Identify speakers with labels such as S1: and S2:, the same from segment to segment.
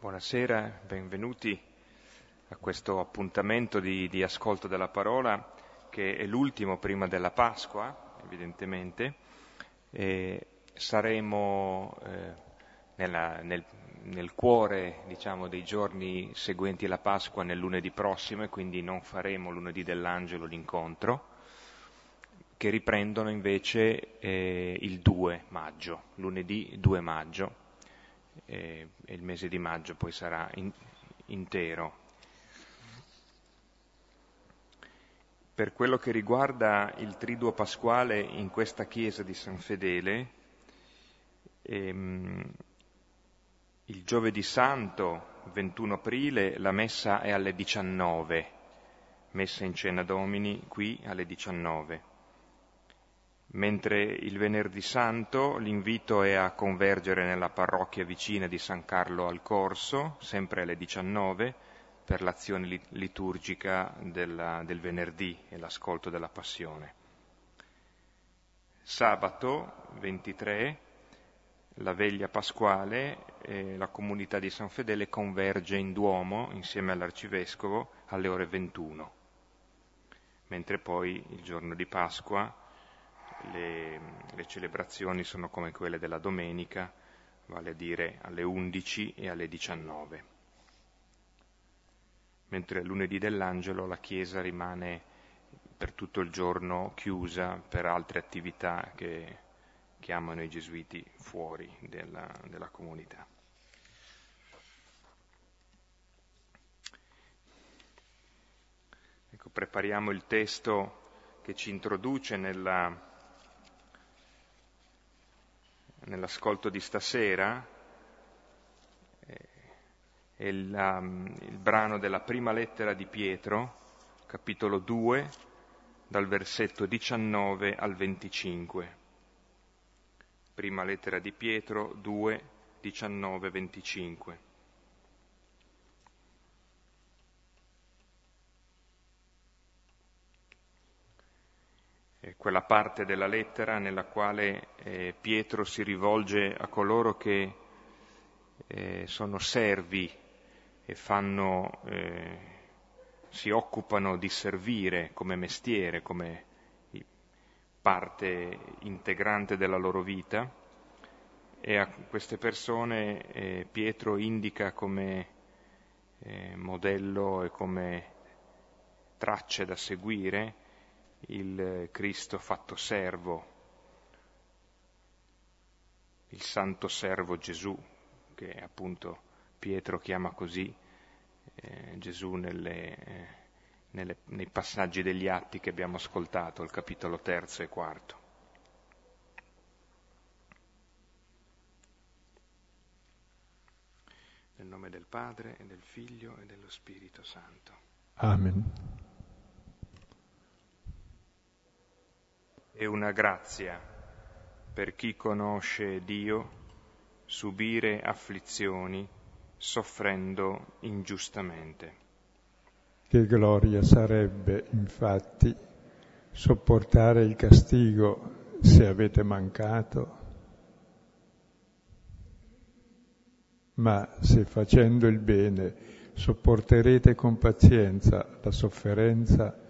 S1: Buonasera, benvenuti a questo appuntamento di, di, ascolto della parola che è l'ultimo prima della Pasqua, evidentemente. E saremo eh, nella, nel, nel, cuore diciamo, dei giorni seguenti la Pasqua nel lunedì prossimo e quindi non faremo lunedì dell'angelo l'incontro, che riprendono invece eh, il 2 maggio, lunedì 2 maggio e, e il mese di maggio poi sarà in, intero. Per quello che riguarda il triduo pasquale in questa chiesa di San Fedele, ehm, il giovedì santo, 21 aprile, la messa è alle 19, messa in cena domini qui alle 19 mentre il venerdì santo l'invito è a convergere nella parrocchia vicina di San Carlo al Corso, sempre alle 19, per l'azione liturgica della, del venerdì e l'ascolto della passione. Sabato 23, la veglia pasquale, eh, la comunità di San Fedele converge in Duomo insieme all'arcivescovo alle ore 21, mentre poi il giorno di Pasqua le, le celebrazioni sono come quelle della domenica, vale a dire alle 11 e alle 19. Mentre lunedì dell'angelo la chiesa rimane per tutto il giorno chiusa per altre attività che chiamano i gesuiti fuori della, della comunità. Ecco, prepariamo il testo che ci introduce nella, nell'ascolto di stasera eh, è il, um, il brano della prima lettera di Pietro, capitolo 2, dal versetto 19 al 25. Prima lettera di Pietro 2, 19, 25. Quella parte della lettera nella quale eh, Pietro si rivolge a coloro che eh, sono servi e fanno, eh, si occupano di servire come mestiere, come parte integrante della loro vita. E a queste persone eh, Pietro indica come eh, modello e come tracce da seguire il Cristo fatto servo, il santo servo Gesù, che appunto Pietro chiama così eh, Gesù nelle, eh, nelle, nei passaggi degli atti che abbiamo ascoltato, il capitolo terzo e quarto. Nel nome del Padre e del Figlio e dello Spirito Santo.
S2: Amen.
S1: È una grazia per chi conosce Dio subire afflizioni soffrendo ingiustamente.
S2: Che gloria sarebbe, infatti, sopportare il castigo se avete mancato, ma se facendo il bene sopporterete con pazienza la sofferenza,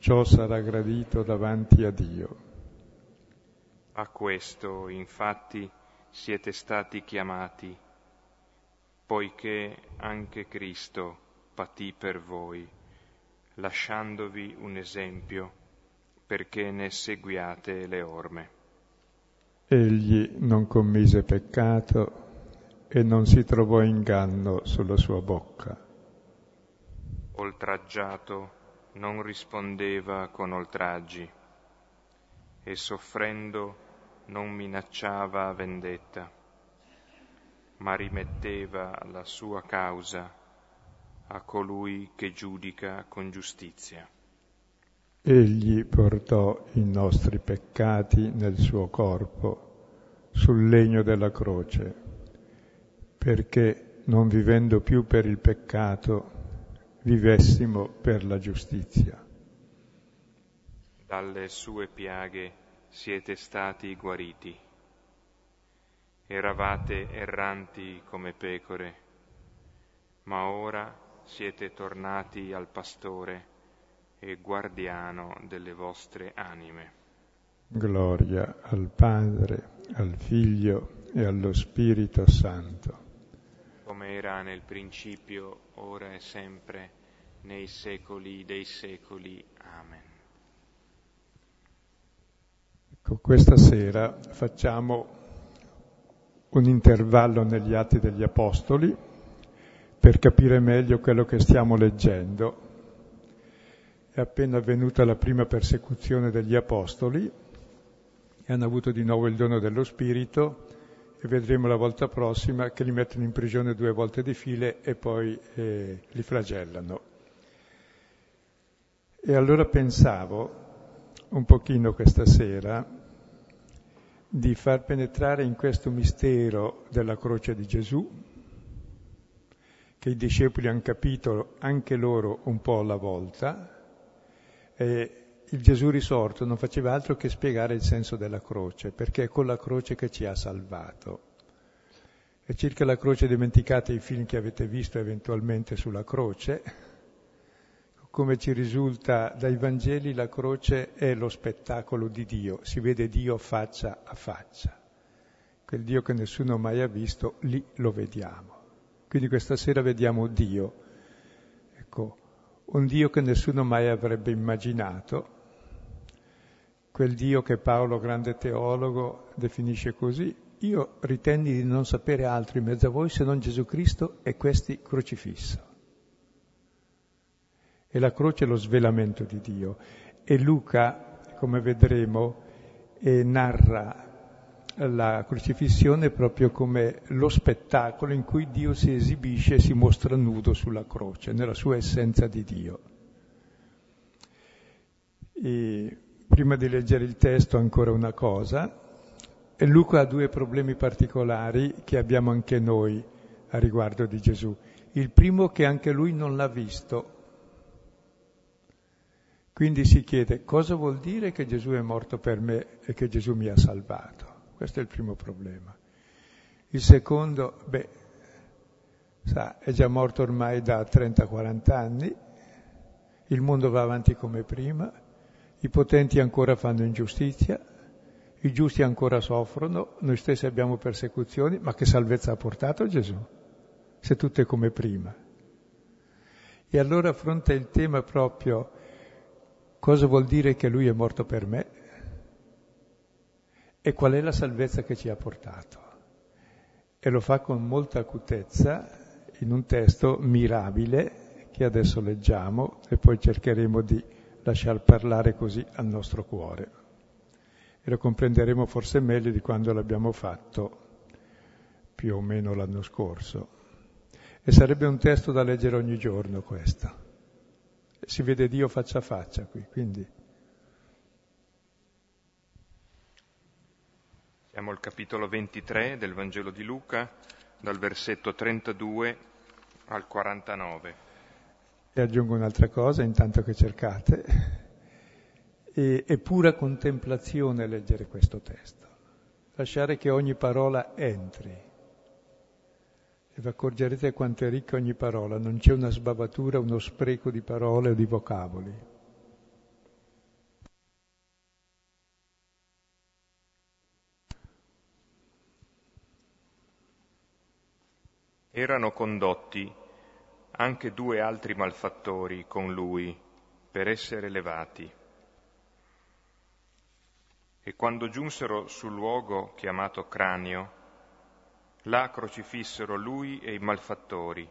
S2: ciò sarà gradito davanti a Dio.
S1: A questo, infatti, siete stati chiamati, poiché anche Cristo patì per voi, lasciandovi un esempio perché ne seguiate le orme.
S2: Egli non commise peccato e non si trovò inganno sulla sua bocca.
S1: Oltraggiato non rispondeva con oltraggi e soffrendo non minacciava vendetta, ma rimetteva la sua causa a colui che giudica con giustizia.
S2: Egli portò i nostri peccati nel suo corpo sul legno della croce, perché non vivendo più per il peccato, vivessimo per la giustizia.
S1: Dalle sue piaghe siete stati guariti. Eravate erranti come pecore, ma ora siete tornati al pastore e guardiano delle vostre anime.
S2: Gloria al Padre, al Figlio e allo Spirito Santo.
S1: Come era nel principio, ora e sempre, nei secoli dei secoli. Amen.
S2: Ecco, questa sera facciamo un intervallo negli Atti degli Apostoli per capire meglio quello che stiamo leggendo. È appena avvenuta la prima persecuzione degli Apostoli e hanno avuto di nuovo il dono dello Spirito e vedremo la volta prossima che li mettono in prigione due volte di file e poi eh, li flagellano. E allora pensavo un pochino questa sera di far penetrare in questo mistero della croce di Gesù, che i discepoli hanno capito anche loro un po' alla volta, e il Gesù risorto non faceva altro che spiegare il senso della croce, perché è con la croce che ci ha salvato. E circa la croce dimenticate i film che avete visto eventualmente sulla croce, come ci risulta dai Vangeli la croce è lo spettacolo di Dio, si vede Dio faccia a faccia. Quel Dio che nessuno mai ha visto, lì lo vediamo. Quindi questa sera vediamo Dio, ecco, un Dio che nessuno mai avrebbe immaginato, quel Dio che Paolo, grande teologo, definisce così, io ritenni di non sapere altro in mezzo a voi se non Gesù Cristo e questi crocifisso. E la croce è lo svelamento di Dio. E Luca, come vedremo, eh, narra la crocifissione proprio come lo spettacolo in cui Dio si esibisce e si mostra nudo sulla croce, nella sua essenza di Dio. E prima di leggere il testo ancora una cosa. Luca ha due problemi particolari che abbiamo anche noi a riguardo di Gesù. Il primo che anche lui non l'ha visto. Quindi si chiede cosa vuol dire che Gesù è morto per me e che Gesù mi ha salvato. Questo è il primo problema. Il secondo, beh, sa, è già morto ormai da 30-40 anni, il mondo va avanti come prima, i potenti ancora fanno ingiustizia, i giusti ancora soffrono, noi stessi abbiamo persecuzioni, ma che salvezza ha portato Gesù? Se tutto è come prima. E allora affronta il tema proprio cosa vuol dire che lui è morto per me e qual è la salvezza che ci ha portato. E lo fa con molta acutezza in un testo mirabile che adesso leggiamo e poi cercheremo di lasciar parlare così al nostro cuore. E lo comprenderemo forse meglio di quando l'abbiamo fatto più o meno l'anno scorso. E sarebbe un testo da leggere ogni giorno questo. Si vede Dio faccia a faccia qui, quindi
S1: Siamo al capitolo 23 del Vangelo di Luca, dal versetto 32 al 49.
S2: E aggiungo un'altra cosa, intanto che cercate, e, è pura contemplazione leggere questo testo, lasciare che ogni parola entri. E vi accorgerete quanto è ricca ogni parola, non c'è una sbavatura, uno spreco di parole o di vocaboli.
S1: Erano condotti anche due altri malfattori con lui per essere levati. E quando giunsero sul luogo chiamato cranio, là crocifissero lui e i malfattori,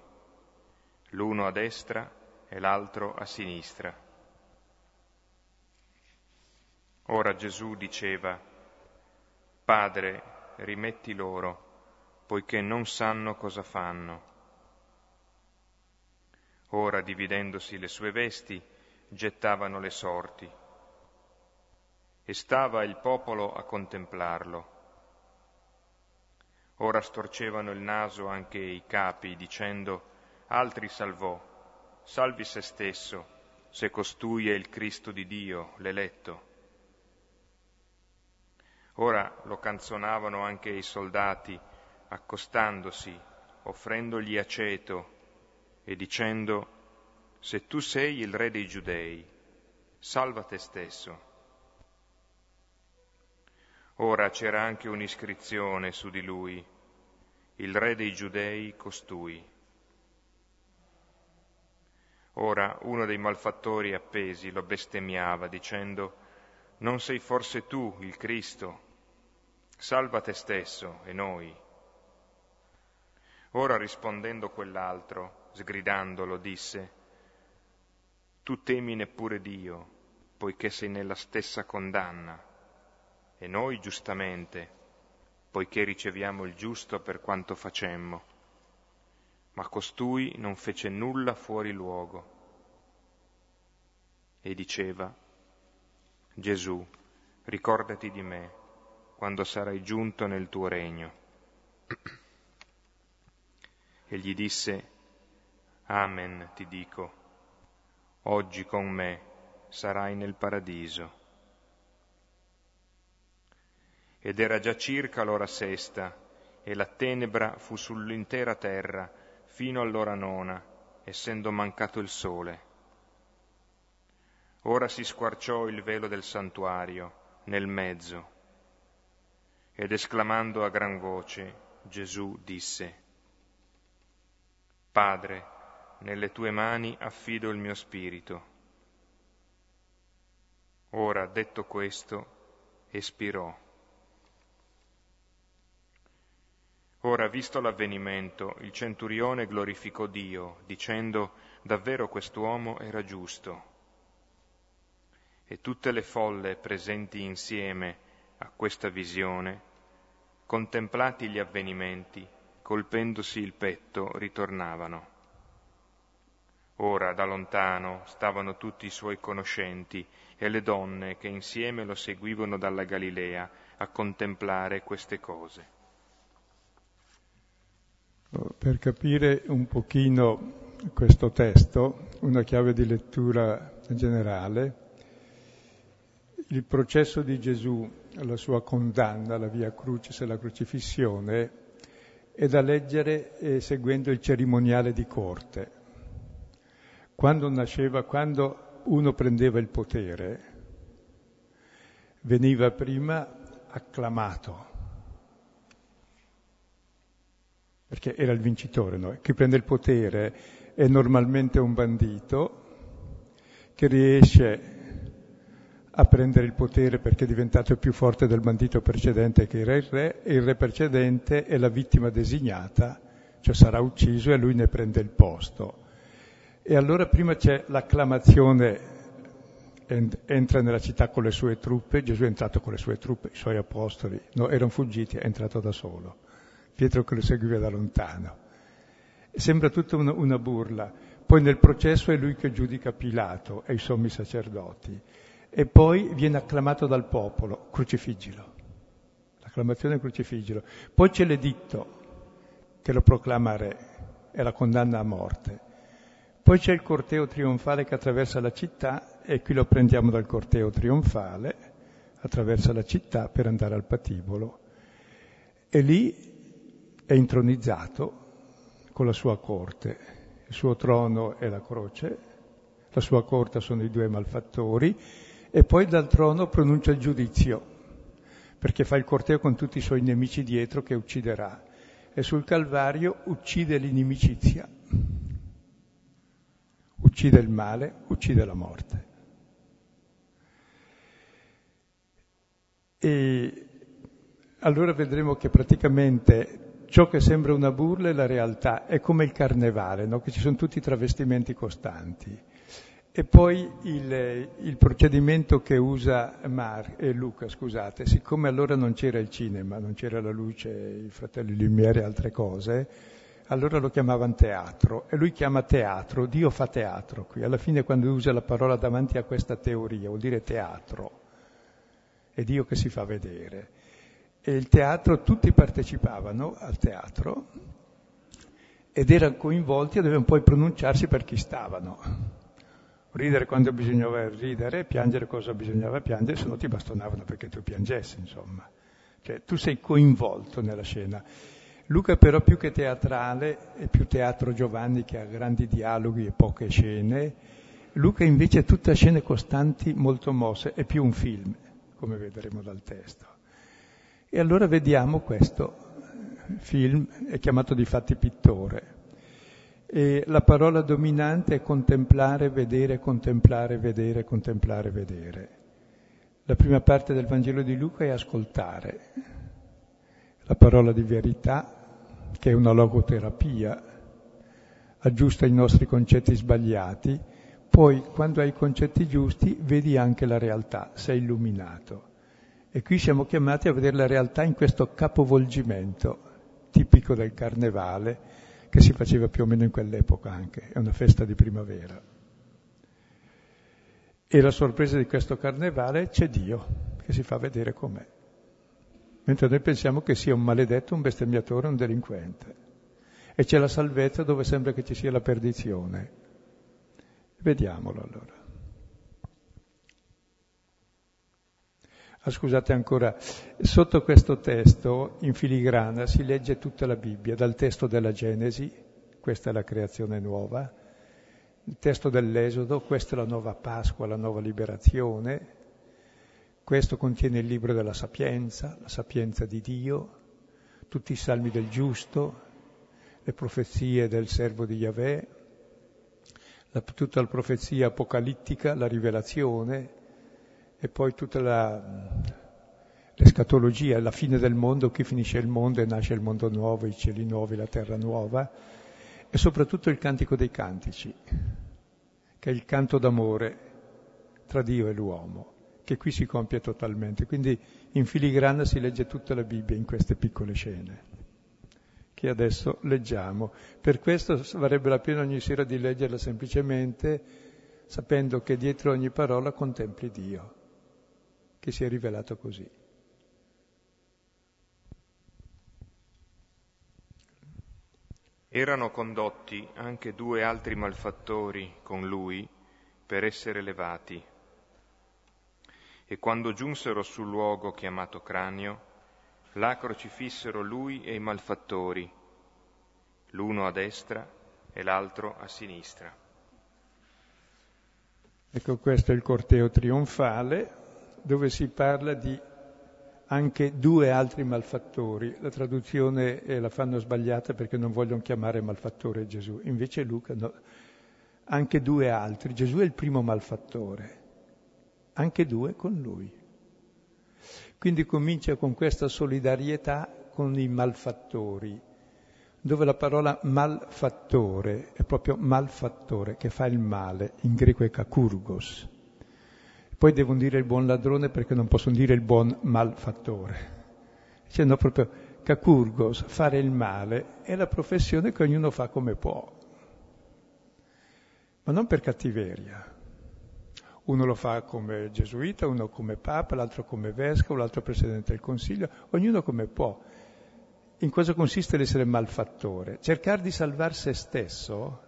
S1: l'uno a destra e l'altro a sinistra. Ora Gesù diceva, Padre, rimetti loro poiché non sanno cosa fanno. Ora, dividendosi le sue vesti, gettavano le sorti. E stava il popolo a contemplarlo. Ora storcevano il naso anche i capi, dicendo, altri salvò, salvi se stesso, se costui è il Cristo di Dio, l'eletto. Ora lo canzonavano anche i soldati, accostandosi, offrendogli aceto, e dicendo, se tu sei il re dei giudei, salva te stesso. Ora c'era anche un'iscrizione su di lui, il re dei giudei costui. Ora uno dei malfattori appesi lo bestemmiava dicendo, non sei forse tu il Cristo? Salva te stesso e noi. Ora rispondendo quell'altro, sgridandolo, disse, Tu temi neppure Dio, poiché sei nella stessa condanna, e noi giustamente, poiché riceviamo il giusto per quanto facemmo. Ma costui non fece nulla fuori luogo. E diceva, Gesù, ricordati di me quando sarai giunto nel tuo regno e gli disse, Amen ti dico, oggi con me sarai nel paradiso. Ed era già circa l'ora sesta, e la tenebra fu sull'intera terra fino all'ora nona, essendo mancato il sole. Ora si squarciò il velo del santuario nel mezzo, ed esclamando a gran voce, Gesù disse, Padre, nelle tue mani affido il mio spirito. Ora, detto questo, espirò. Ora, visto l'avvenimento, il centurione glorificò Dio, dicendo, davvero quest'uomo era giusto. E tutte le folle presenti insieme a questa visione, contemplati gli avvenimenti, colpendosi il petto, ritornavano. Ora da lontano stavano tutti i suoi conoscenti e le donne che insieme lo seguivano dalla Galilea a contemplare queste cose.
S2: Per capire un pochino questo testo, una chiave di lettura generale, il processo di Gesù, la sua condanna, la via crucis e la crocifissione, è da leggere eh, seguendo il cerimoniale di corte. Quando nasceva, quando uno prendeva il potere, veniva prima acclamato, perché era il vincitore. No? Chi prende il potere è normalmente un bandito che riesce a prendere il potere perché è diventato più forte del bandito precedente che era il re, e il re precedente è la vittima designata, cioè sarà ucciso e lui ne prende il posto. E allora prima c'è l'acclamazione, entra nella città con le sue truppe, Gesù è entrato con le sue truppe, i suoi apostoli no, erano fuggiti, è entrato da solo, Pietro che lo seguiva da lontano. Sembra tutta una, una burla. Poi nel processo è lui che giudica Pilato e i sommi sacerdoti e poi viene acclamato dal popolo, crucifiggilo. L'acclamazione crucifiggilo. Poi c'è l'editto che lo proclama re e la condanna a morte. Poi c'è il corteo trionfale che attraversa la città e qui lo prendiamo dal corteo trionfale, attraversa la città per andare al patibolo e lì è intronizzato con la sua corte. Il suo trono è la croce, la sua corte sono i due malfattori e poi dal trono pronuncia il giudizio, perché fa il corteo con tutti i suoi nemici dietro che ucciderà. E sul Calvario uccide l'inimicizia, uccide il male, uccide la morte. E allora vedremo che praticamente ciò che sembra una burla è la realtà, è come il carnevale, no? che ci sono tutti i travestimenti costanti. E poi il, il procedimento che usa Mar, eh, Luca, scusate, siccome allora non c'era il cinema, non c'era la luce, i fratelli Lumiere e altre cose, allora lo chiamavano teatro e lui chiama teatro, Dio fa teatro qui, alla fine quando usa la parola davanti a questa teoria vuol dire teatro, è Dio che si fa vedere. E il teatro, tutti partecipavano al teatro ed erano coinvolti e dovevano poi pronunciarsi per chi stavano ridere quando bisognava ridere, piangere cosa bisognava piangere, se no ti bastonavano perché tu piangessi, insomma. Cioè, tu sei coinvolto nella scena. Luca però più che teatrale, è più teatro Giovanni che ha grandi dialoghi e poche scene, Luca invece ha tutte scene costanti molto mosse, è più un film, come vedremo dal testo. E allora vediamo questo film, è chiamato di fatti pittore. E la parola dominante è contemplare, vedere, contemplare, vedere, contemplare, vedere. La prima parte del Vangelo di Luca è ascoltare, la parola di verità che è una logoterapia, aggiusta i nostri concetti sbagliati, poi quando hai i concetti giusti vedi anche la realtà, sei illuminato. E qui siamo chiamati a vedere la realtà in questo capovolgimento tipico del carnevale che si faceva più o meno in quell'epoca anche, è una festa di primavera. E la sorpresa di questo carnevale c'è Dio che si fa vedere com'è mentre noi pensiamo che sia un maledetto, un bestemmiatore, un delinquente. E c'è la salvezza dove sembra che ci sia la perdizione. Vediamolo allora. Ah, scusate ancora, sotto questo testo, in filigrana, si legge tutta la Bibbia, dal testo della Genesi, questa è la creazione nuova, il testo dell'Esodo, questa è la nuova Pasqua, la nuova liberazione, questo contiene il libro della sapienza, la sapienza di Dio, tutti i salmi del giusto, le profezie del servo di Yahweh, la, tutta la profezia apocalittica, la rivelazione e poi tutta la, l'escatologia, la fine del mondo, qui finisce il mondo e nasce il mondo nuovo, i cieli nuovi, la terra nuova e soprattutto il cantico dei cantici, che è il canto d'amore tra Dio e l'uomo che qui si compie totalmente. Quindi in filigrana si legge tutta la Bibbia in queste piccole scene, che adesso leggiamo. Per questo varrebbe la pena ogni sera di leggerla semplicemente sapendo che dietro ogni parola contempli Dio, che si è rivelato così.
S1: Erano condotti anche due altri malfattori con lui per essere levati e quando giunsero sul luogo chiamato cranio, là crocifissero lui e i malfattori, l'uno a destra e l'altro a sinistra.
S2: Ecco, questo è il corteo trionfale dove si parla di anche due altri malfattori. La traduzione eh, la fanno sbagliata perché non vogliono chiamare malfattore Gesù. Invece Luca no. Anche due altri. Gesù è il primo malfattore anche due con lui. Quindi comincia con questa solidarietà con i malfattori, dove la parola malfattore è proprio malfattore, che fa il male, in greco è kakurgos. Poi devono dire il buon ladrone perché non possono dire il buon malfattore. Cioè no, proprio kakurgos, fare il male, è la professione che ognuno fa come può, ma non per cattiveria, uno lo fa come gesuita, uno come papa, l'altro come vescovo, l'altro presidente del consiglio, ognuno come può. In cosa consiste l'essere malfattore? Cercare di salvare se stesso,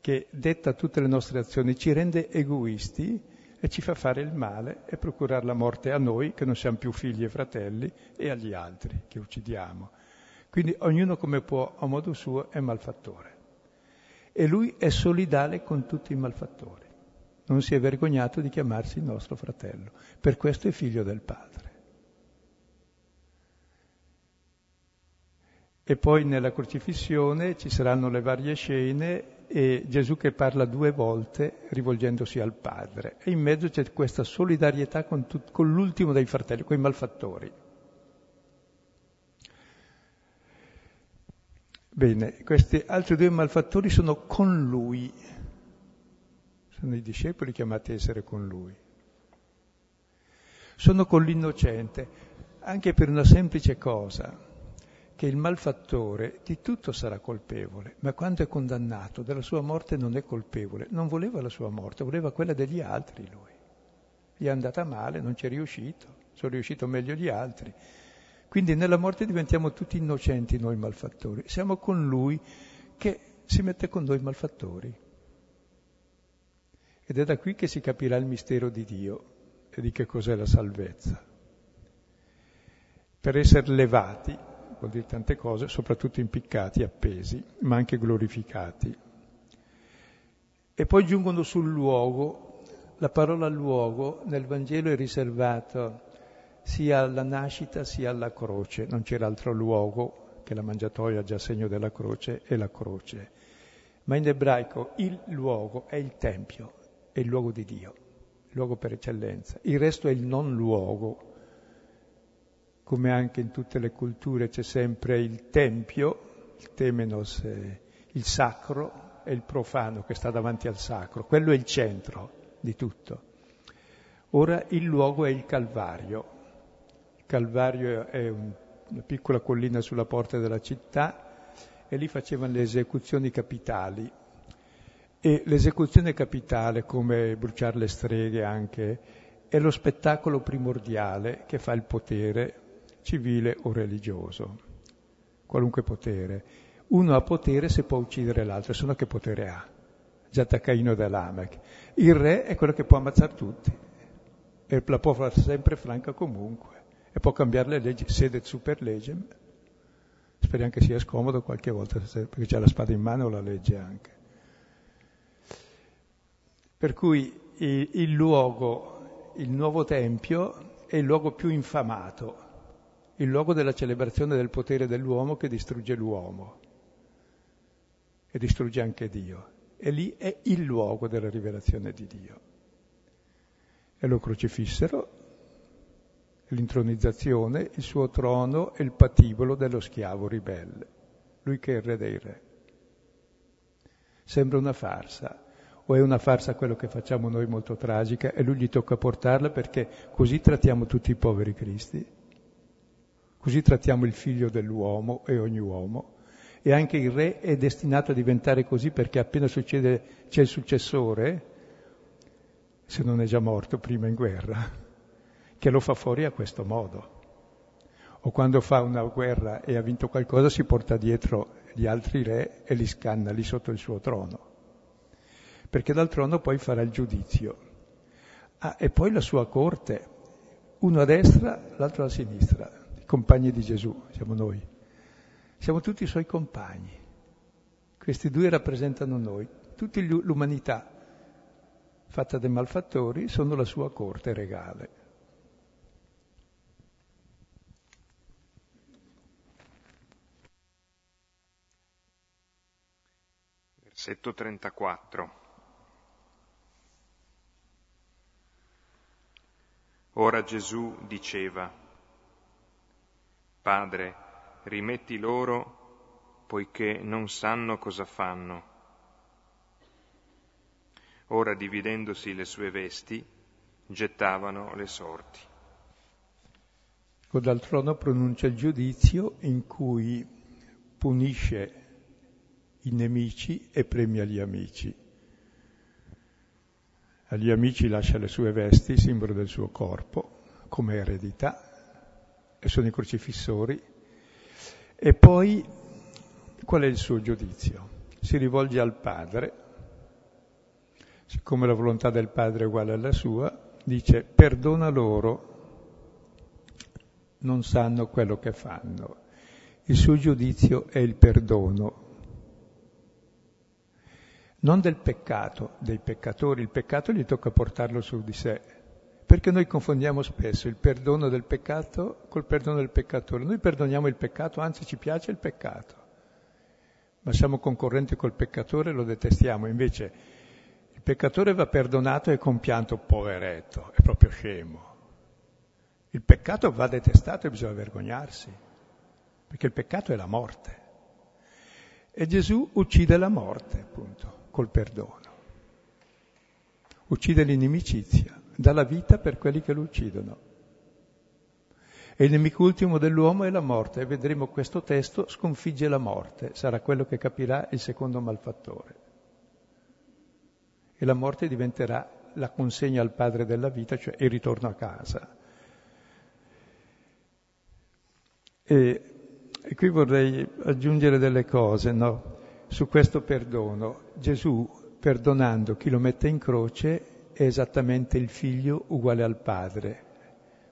S2: che detta tutte le nostre azioni, ci rende egoisti e ci fa fare il male e procurare la morte a noi, che non siamo più figli e fratelli, e agli altri, che uccidiamo. Quindi ognuno come può, a modo suo, è malfattore. E lui è solidale con tutti i malfattori non si è vergognato di chiamarsi il nostro fratello, per questo è figlio del Padre. E poi nella crocifissione ci saranno le varie scene e Gesù che parla due volte rivolgendosi al Padre. E in mezzo c'è questa solidarietà con, tut- con l'ultimo dei fratelli, con i malfattori. Bene, questi altri due malfattori sono con lui, sono i discepoli chiamati a essere con lui. Sono con l'innocente, anche per una semplice cosa, che il malfattore di tutto sarà colpevole, ma quando è condannato della sua morte non è colpevole, non voleva la sua morte, voleva quella degli altri lui. Gli è andata male, non ci è riuscito, sono riuscito meglio gli altri. Quindi nella morte diventiamo tutti innocenti noi malfattori, siamo con lui che si mette con noi malfattori. Ed è da qui che si capirà il mistero di Dio e di che cos'è la salvezza. Per essere levati, vuol dire tante cose, soprattutto impiccati, appesi, ma anche glorificati. E poi giungono sul luogo, la parola luogo nel Vangelo è riservata sia alla nascita sia alla croce, non c'era altro luogo che la mangiatoia già segno della croce e la croce. Ma in ebraico il luogo è il Tempio, è il luogo di Dio, il luogo per eccellenza. Il resto è il non luogo, come anche in tutte le culture c'è sempre il tempio, il temenos, il sacro e il profano che sta davanti al sacro, quello è il centro di tutto. Ora il luogo è il Calvario. Il Calvario è un, una piccola collina sulla porta della città e lì facevano le esecuzioni capitali. E l'esecuzione capitale, come bruciare le streghe anche, è lo spettacolo primordiale che fa il potere civile o religioso, qualunque potere. Uno ha potere se può uccidere l'altro, se no che potere ha? Già Caino da Lamech. Il re è quello che può ammazzare tutti e la può fare sempre franca comunque e può cambiare le leggi, sede super legem. Speriamo che sia scomodo qualche volta perché c'è la spada in mano o la legge anche. Per cui il, luogo, il nuovo tempio è il luogo più infamato il luogo della celebrazione del potere dell'uomo che distrugge l'uomo e distrugge anche Dio. E lì è il luogo della rivelazione di Dio. E lo crocifissero, l'intronizzazione, il suo trono e il patibolo dello schiavo ribelle, lui che è il re dei re. Sembra una farsa, o è una farsa quello che facciamo noi molto tragica e lui gli tocca portarla perché così trattiamo tutti i poveri cristi? Così trattiamo il figlio dell'uomo e ogni uomo. E anche il re è destinato a diventare così perché appena succede, c'è il successore, se non è già morto prima in guerra, che lo fa fuori a questo modo. O quando fa una guerra e ha vinto qualcosa si porta dietro gli altri re e li scanna lì sotto il suo trono. Perché dal trono poi farà il giudizio. Ah, e poi la sua corte, uno a destra, l'altro a sinistra compagni di Gesù, siamo noi. Siamo tutti i suoi compagni. Questi due rappresentano noi. Tutta l'umanità fatta dai malfattori sono la sua corte regale.
S1: Versetto 34. Ora Gesù diceva, Padre, rimetti loro poiché non sanno cosa fanno. Ora, dividendosi le sue vesti, gettavano le sorti.
S2: Dal trono pronuncia il giudizio in cui punisce i nemici e premia gli amici. Agli amici lascia le sue vesti, simbolo del suo corpo, come eredità, e sono i crocifissori. E poi qual è il suo giudizio? Si rivolge al Padre, siccome la volontà del Padre è uguale alla sua, dice perdona loro, non sanno quello che fanno. Il suo giudizio è il perdono, non del peccato, dei peccatori, il peccato gli tocca portarlo su di sé, perché noi confondiamo spesso il perdono del peccato col perdono del peccatore. Noi perdoniamo il peccato, anzi ci piace il peccato, ma siamo concorrenti col peccatore e lo detestiamo. Invece il peccatore va perdonato e compianto, poveretto, è proprio scemo. Il peccato va detestato e bisogna vergognarsi, perché il peccato è la morte. E Gesù uccide la morte, appunto, col perdono. Uccide l'inimicizia dà la vita per quelli che lo uccidono. E il nemico ultimo dell'uomo è la morte, e vedremo questo testo sconfigge la morte, sarà quello che capirà il secondo malfattore. E la morte diventerà la consegna al padre della vita, cioè il ritorno a casa. E, e qui vorrei aggiungere delle cose no? Su questo perdono. Gesù, perdonando chi lo mette in croce, è esattamente il figlio uguale al padre.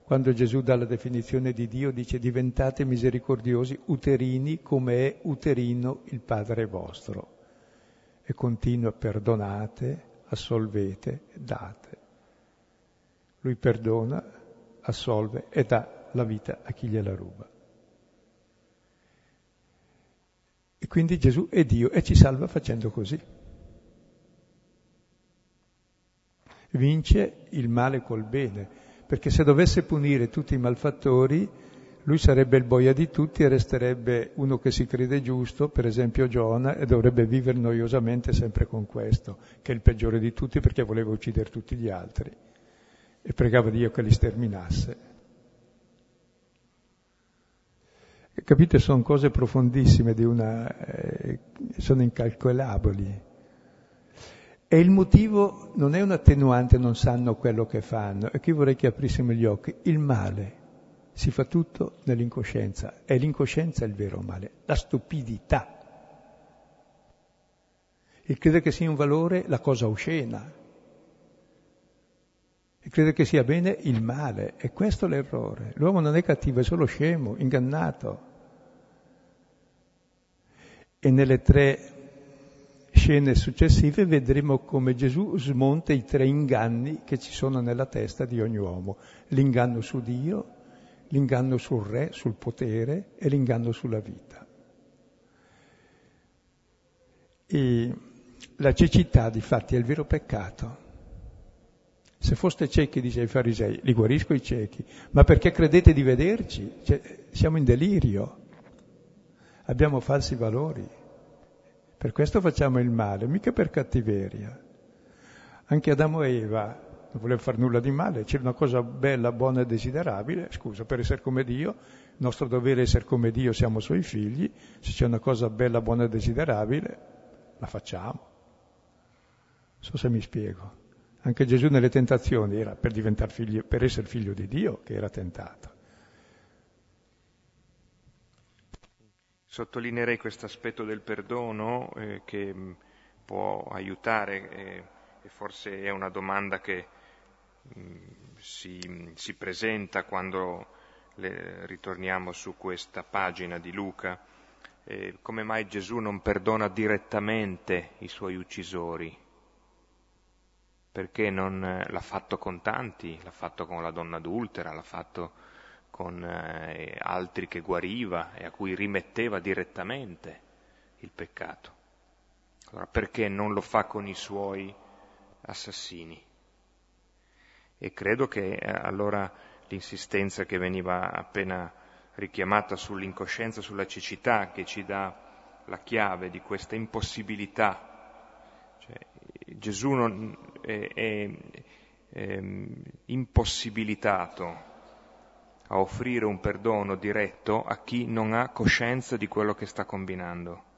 S2: Quando Gesù dà la definizione di Dio dice diventate misericordiosi uterini come è uterino il Padre vostro. E continua perdonate, assolvete, date. Lui perdona, assolve e dà la vita a chi gliela ruba. E quindi Gesù è Dio e ci salva facendo così. Vince il male col bene, perché se dovesse punire tutti i malfattori, lui sarebbe il boia di tutti e resterebbe uno che si crede giusto, per esempio Giona, e dovrebbe vivere noiosamente sempre con questo, che è il peggiore di tutti perché voleva uccidere tutti gli altri e pregava Dio che li sterminasse. Capite, sono cose profondissime, una, eh, sono incalcolabili. E il motivo non è un attenuante, non sanno quello che fanno. E qui vorrei che aprissimo gli occhi. Il male si fa tutto nell'incoscienza. È l'incoscienza il vero male, la stupidità. Il crede che sia un valore la cosa oscena. Il crede che sia bene il male. E questo è l'errore. L'uomo non è cattivo, è solo scemo, ingannato. E nelle tre scene successive vedremo come Gesù smonta i tre inganni che ci sono nella testa di ogni uomo. L'inganno su Dio, l'inganno sul re, sul potere e l'inganno sulla vita. E la cecità, di fatti, è il vero peccato. Se foste ciechi, dice ai farisei, li guarisco i ciechi, ma perché credete di vederci? Cioè, siamo in delirio abbiamo falsi valori. Per questo facciamo il male, mica per cattiveria. Anche Adamo e Eva non volevano fare nulla di male, c'è una cosa bella, buona e desiderabile, scusa, per essere come Dio, il nostro dovere è essere come Dio, siamo suoi figli, se c'è una cosa bella, buona e desiderabile, la facciamo. Non so se mi spiego. Anche Gesù nelle tentazioni era per, figlio, per essere figlio di Dio che era tentato.
S1: Sottolineerei questo aspetto del perdono eh, che mh, può aiutare eh, e forse è una domanda che mh, si, si, presenta quando le, ritorniamo su questa pagina di Luca. Eh, come mai Gesù non perdona direttamente i suoi uccisori? Perché non eh, l'ha fatto con tanti, l'ha fatto con la donna adultera, l'ha fatto con eh, altri che guariva e a cui rimetteva direttamente il peccato. Allora perché non lo fa con i suoi assassini? E credo che eh, allora l'insistenza che veniva appena richiamata sull'incoscienza, sulla cecità, che ci dà la chiave di questa impossibilità. Cioè, Gesù non è, è, è impossibilitato a offrire un perdono diretto a chi non ha coscienza di quello che sta combinando.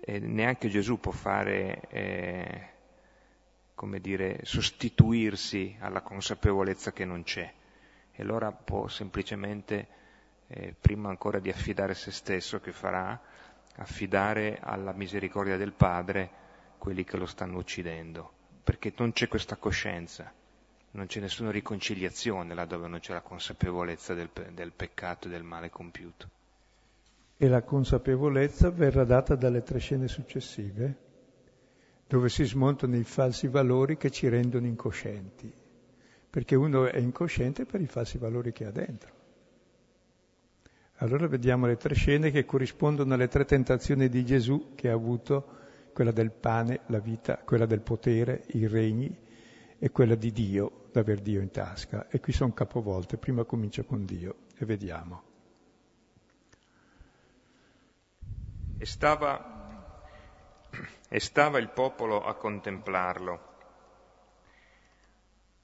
S1: E neanche Gesù può fare, eh, come dire, sostituirsi alla consapevolezza che non c'è. E allora può semplicemente, eh, prima ancora di affidare se stesso, che farà, affidare alla misericordia del Padre quelli che lo stanno uccidendo, perché non c'è questa coscienza non c'è nessuna riconciliazione là dove non c'è la consapevolezza del, del peccato e del male compiuto.
S2: E la consapevolezza verrà data dalle tre scene successive, dove si smontano i falsi valori che ci rendono incoscienti, perché uno è incosciente per i falsi valori che ha dentro. Allora vediamo le tre scene che corrispondono alle tre tentazioni di Gesù che ha avuto, quella del pane, la vita, quella del potere, i regni e quella di Dio, d'aver Dio in tasca. E qui sono capovolte, prima comincia con Dio e vediamo.
S1: E stava, e stava il popolo a contemplarlo.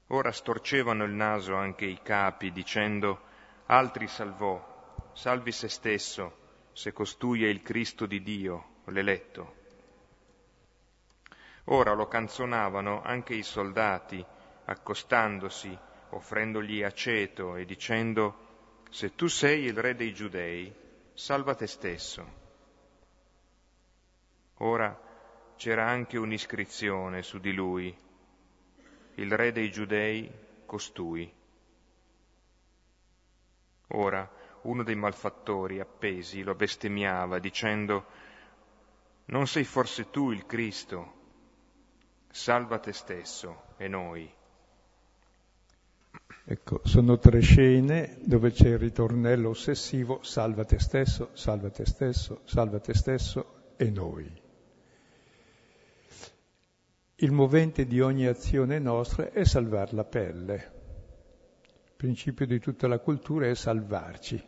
S1: Ora storcevano il naso anche i capi, dicendo, altri salvò, salvi se stesso, se costui è il Cristo di Dio, l'eletto. Ora lo canzonavano anche i soldati, accostandosi, offrendogli aceto e dicendo, se tu sei il re dei giudei, salva te stesso. Ora c'era anche un'iscrizione su di lui, il re dei giudei costui. Ora uno dei malfattori appesi lo bestemmiava dicendo Non sei forse tu il Cristo? Salva te stesso e noi.
S2: Ecco, sono tre scene dove c'è il ritornello ossessivo salva te stesso, salva te stesso, salva te stesso e noi. Il movente di ogni azione nostra è salvare la pelle. Il principio di tutta la cultura è salvarci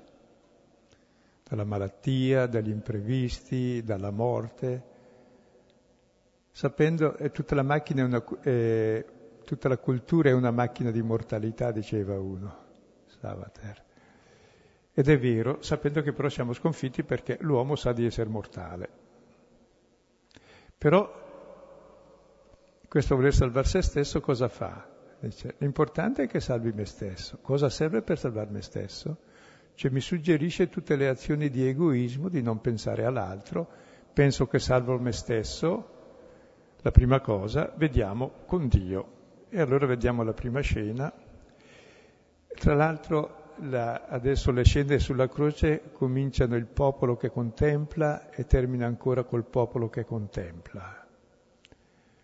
S2: dalla malattia, dagli imprevisti, dalla morte, sapendo che tutta la macchina è una, è, tutta la cultura è una macchina di mortalità, diceva uno, Savater. Ed è vero, sapendo che però siamo sconfitti perché l'uomo sa di essere mortale. Però questo voler salvare se stesso cosa fa? Dice, l'importante è che salvi me stesso. Cosa serve per salvare me stesso? Cioè mi suggerisce tutte le azioni di egoismo, di non pensare all'altro, penso che salvo me stesso, la prima cosa, vediamo con Dio. E allora vediamo la prima scena. Tra l'altro la, adesso le scende sulla croce cominciano il popolo che contempla e termina ancora col popolo che contempla.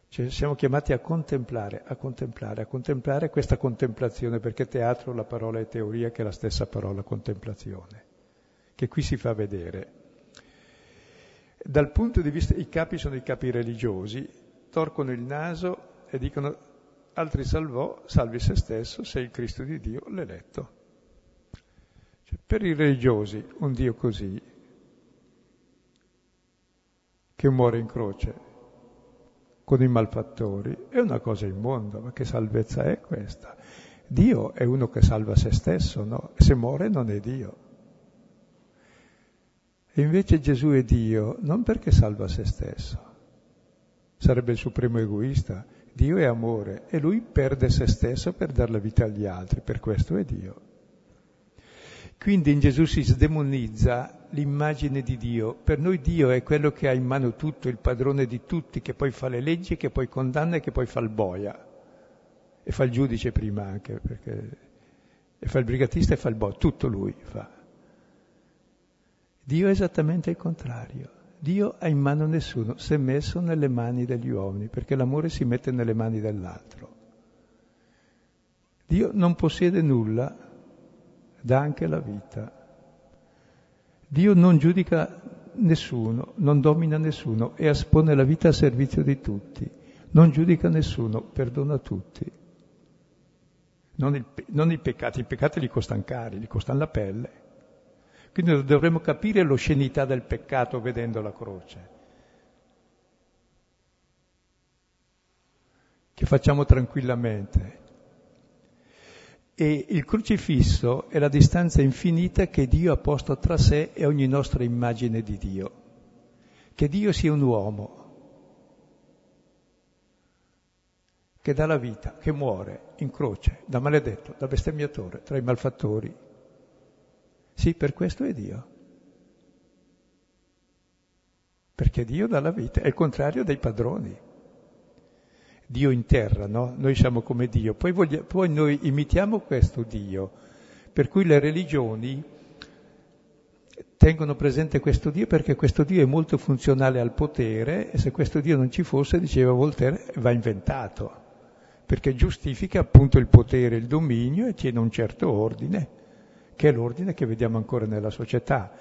S2: Cioè siamo chiamati a contemplare, a contemplare, a contemplare questa contemplazione, perché teatro la parola è teoria che è la stessa parola contemplazione, che qui si fa vedere. Dal punto di vista, i capi sono i capi religiosi, torcono il naso e dicono altri salvò, salvi se stesso, sei il Cristo di Dio, l'eletto. Cioè, per i religiosi un Dio così, che muore in croce, con i malfattori, è una cosa immonda, ma che salvezza è questa? Dio è uno che salva se stesso, no? Se muore non è Dio. E invece Gesù è Dio non perché salva se stesso, sarebbe il supremo egoista. Dio è amore e lui perde se stesso per dare la vita agli altri, per questo è Dio. Quindi in Gesù si sdemonizza l'immagine di Dio. Per noi Dio è quello che ha in mano tutto, il padrone di tutti, che poi fa le leggi, che poi condanna e che poi fa il boia. E fa il giudice prima anche, perché... e fa il brigatista e fa il boia, tutto lui fa. Dio è esattamente il contrario. Dio ha in mano nessuno, si è messo nelle mani degli uomini, perché l'amore si mette nelle mani dell'altro. Dio non possiede nulla, dà anche la vita. Dio non giudica nessuno, non domina nessuno e espone la vita a servizio di tutti. Non giudica nessuno, perdona tutti. Non, il, non i peccati, i peccati li costano cari, li costano la pelle. Quindi dovremmo capire l'oscenità del peccato vedendo la croce. Che facciamo tranquillamente. E il crocifisso è la distanza infinita che Dio ha posto tra sé e ogni nostra immagine di Dio. Che Dio sia un uomo, che dà la vita, che muore in croce, da maledetto, da bestemmiatore, tra i malfattori. Sì, per questo è Dio. Perché Dio dà la vita, è il contrario dei padroni. Dio in terra, no? Noi siamo come Dio. Poi, voglia, poi noi imitiamo questo Dio, per cui le religioni tengono presente questo Dio perché questo Dio è molto funzionale al potere e se questo Dio non ci fosse, diceva Voltaire, va inventato, perché giustifica appunto il potere, il dominio e tiene un certo ordine, che è l'ordine che vediamo ancora nella società.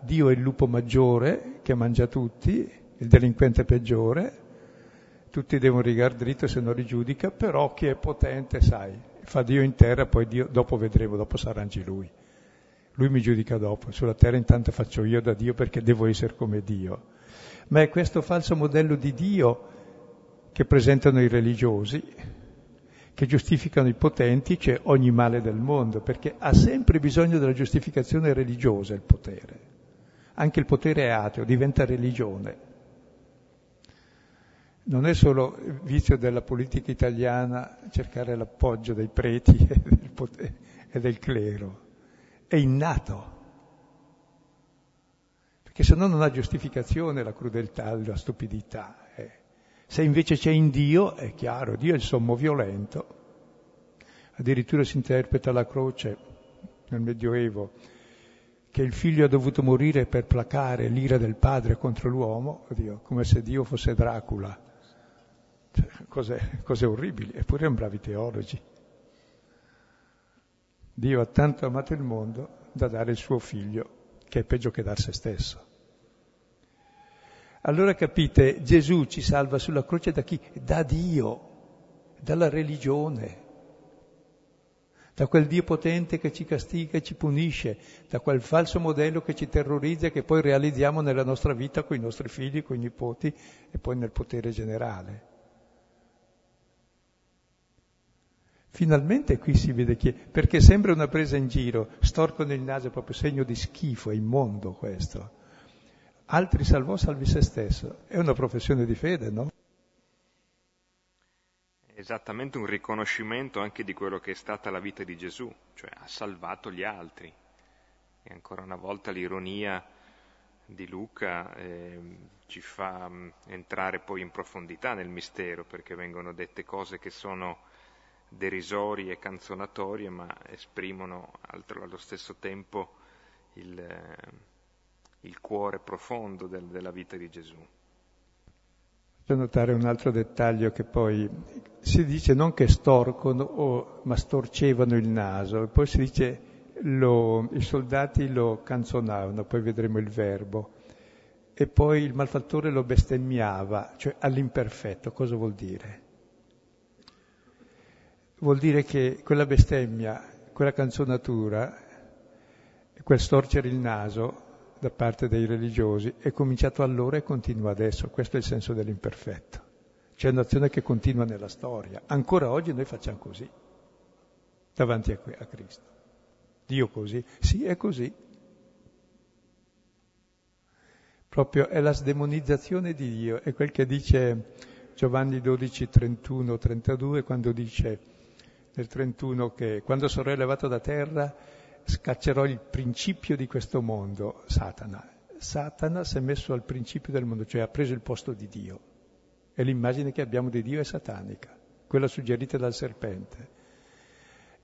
S2: Dio è il lupo maggiore che mangia tutti, il delinquente peggiore, tutti devono rigare dritto se non li giudica, però chi è potente, sai, fa Dio in terra, poi Dio, dopo vedremo, dopo si arrangi lui. Lui mi giudica dopo, sulla terra intanto faccio io da Dio perché devo essere come Dio. Ma è questo falso modello di Dio che presentano i religiosi, che giustificano i potenti, c'è ogni male del mondo, perché ha sempre bisogno della giustificazione religiosa il potere. Anche il potere è ateo, diventa religione non è solo il vizio della politica italiana cercare l'appoggio dei preti e del, potere, e del clero, è innato. Perché se no non ha giustificazione la crudeltà, la stupidità. Se invece c'è in Dio, è chiaro, Dio è il sommo violento. Addirittura si interpreta la croce nel Medioevo, che il figlio ha dovuto morire per placare l'ira del padre contro l'uomo, oddio, come se Dio fosse Dracula. Cioè, cose, cose orribili, eppure erano bravi teologi. Dio ha tanto amato il mondo da dare il suo figlio, che è peggio che dar se stesso. Allora capite, Gesù ci salva sulla croce da chi? Da Dio, dalla religione, da quel Dio potente che ci castiga e ci punisce, da quel falso modello che ci terrorizza e che poi realizziamo nella nostra vita con i nostri figli, con i nipoti e poi nel potere generale. Finalmente qui si vede chi è, perché sembra una presa in giro, storcono il naso, proprio segno di schifo, è immondo questo. Altri salvò, salvi se stesso. È una professione di fede, no?
S1: esattamente un riconoscimento anche di quello che è stata la vita di Gesù, cioè ha salvato gli altri. E ancora una volta l'ironia di Luca eh, ci fa mm, entrare poi in profondità nel mistero, perché vengono dette cose che sono derisorie e canzonatorie, ma esprimono altro, allo stesso tempo il, eh, il cuore profondo del, della vita di Gesù.
S2: Faccio notare un altro dettaglio che poi si dice non che storcono, o, ma storcevano il naso, poi si dice lo, i soldati lo canzonavano, poi vedremo il verbo, e poi il malfattore lo bestemmiava, cioè all'imperfetto. Cosa vuol dire? Vuol dire che quella bestemmia, quella canzonatura, quel storcere il naso, da parte dei religiosi è cominciato allora e continua adesso, questo è il senso dell'imperfetto. C'è un'azione che continua nella storia. Ancora oggi noi facciamo così, davanti a, a Cristo. Dio così? Sì, è così. Proprio è la sdemonizzazione di Dio, è quel che dice Giovanni 12, 31, 32, quando dice nel 31 che quando sarò elevato da terra scaccerò il principio di questo mondo, Satana. Satana si è messo al principio del mondo, cioè ha preso il posto di Dio. E l'immagine che abbiamo di Dio è satanica, quella suggerita dal serpente.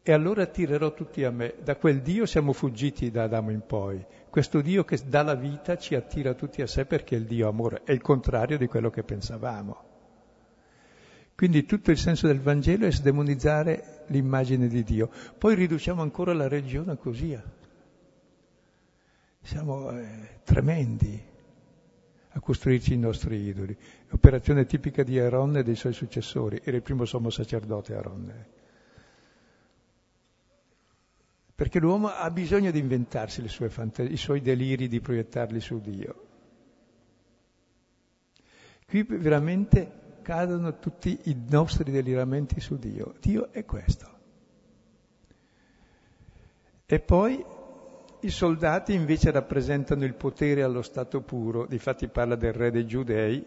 S2: E allora attirerò tutti a me. Da quel Dio siamo fuggiti da Adamo in poi. Questo Dio che dà la vita ci attira tutti a sé perché è il Dio amore, è il contrario di quello che pensavamo. Quindi tutto il senso del Vangelo è sdemonizzare l'immagine di Dio. Poi riduciamo ancora la religione a così. Siamo eh, tremendi a costruirci i nostri idoli. Operazione tipica di Aaron e dei suoi successori. Era il primo sommo sacerdote Aaron. Perché l'uomo ha bisogno di inventarsi fantasie, i suoi deliri, di proiettarli su Dio. Qui veramente cadono tutti i nostri deliramenti su Dio. Dio è questo. E poi i soldati invece rappresentano il potere allo stato puro, difatti parla del re dei giudei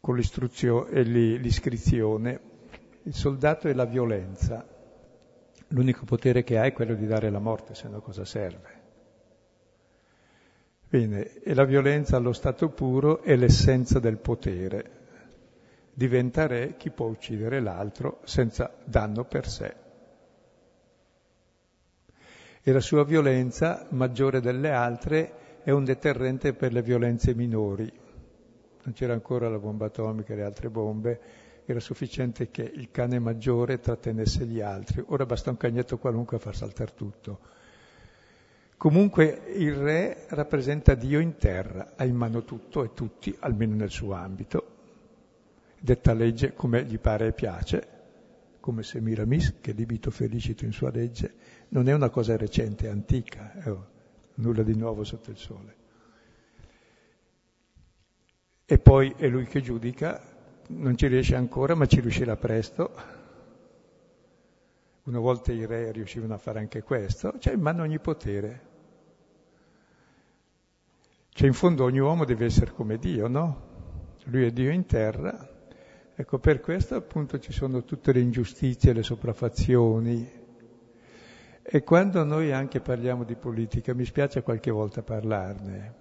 S2: con l'iscrizione. Il soldato è la violenza, l'unico potere che ha è quello di dare la morte, se no cosa serve? Bene, e la violenza allo stato puro è l'essenza del potere. Diventa re chi può uccidere l'altro senza danno per sé. E la sua violenza, maggiore delle altre, è un deterrente per le violenze minori. Non c'era ancora la bomba atomica e le altre bombe, era sufficiente che il cane maggiore trattenesse gli altri. Ora basta un cagnetto qualunque a far saltare tutto Comunque il re rappresenta Dio in terra, ha in mano tutto e tutti, almeno nel suo ambito. Detta legge come gli pare e piace, come se Miramis, che libito felicito in sua legge, non è una cosa recente, antica, eh, nulla di nuovo sotto il sole. E poi è lui che giudica, non ci riesce ancora, ma ci riuscirà presto. Una volta i re riuscivano a fare anche questo, c'è cioè in mano ogni potere. Cioè in fondo ogni uomo deve essere come Dio, no? Lui è Dio in terra. Ecco, per questo appunto ci sono tutte le ingiustizie, le sopraffazioni. E quando noi anche parliamo di politica, mi spiace qualche volta parlarne,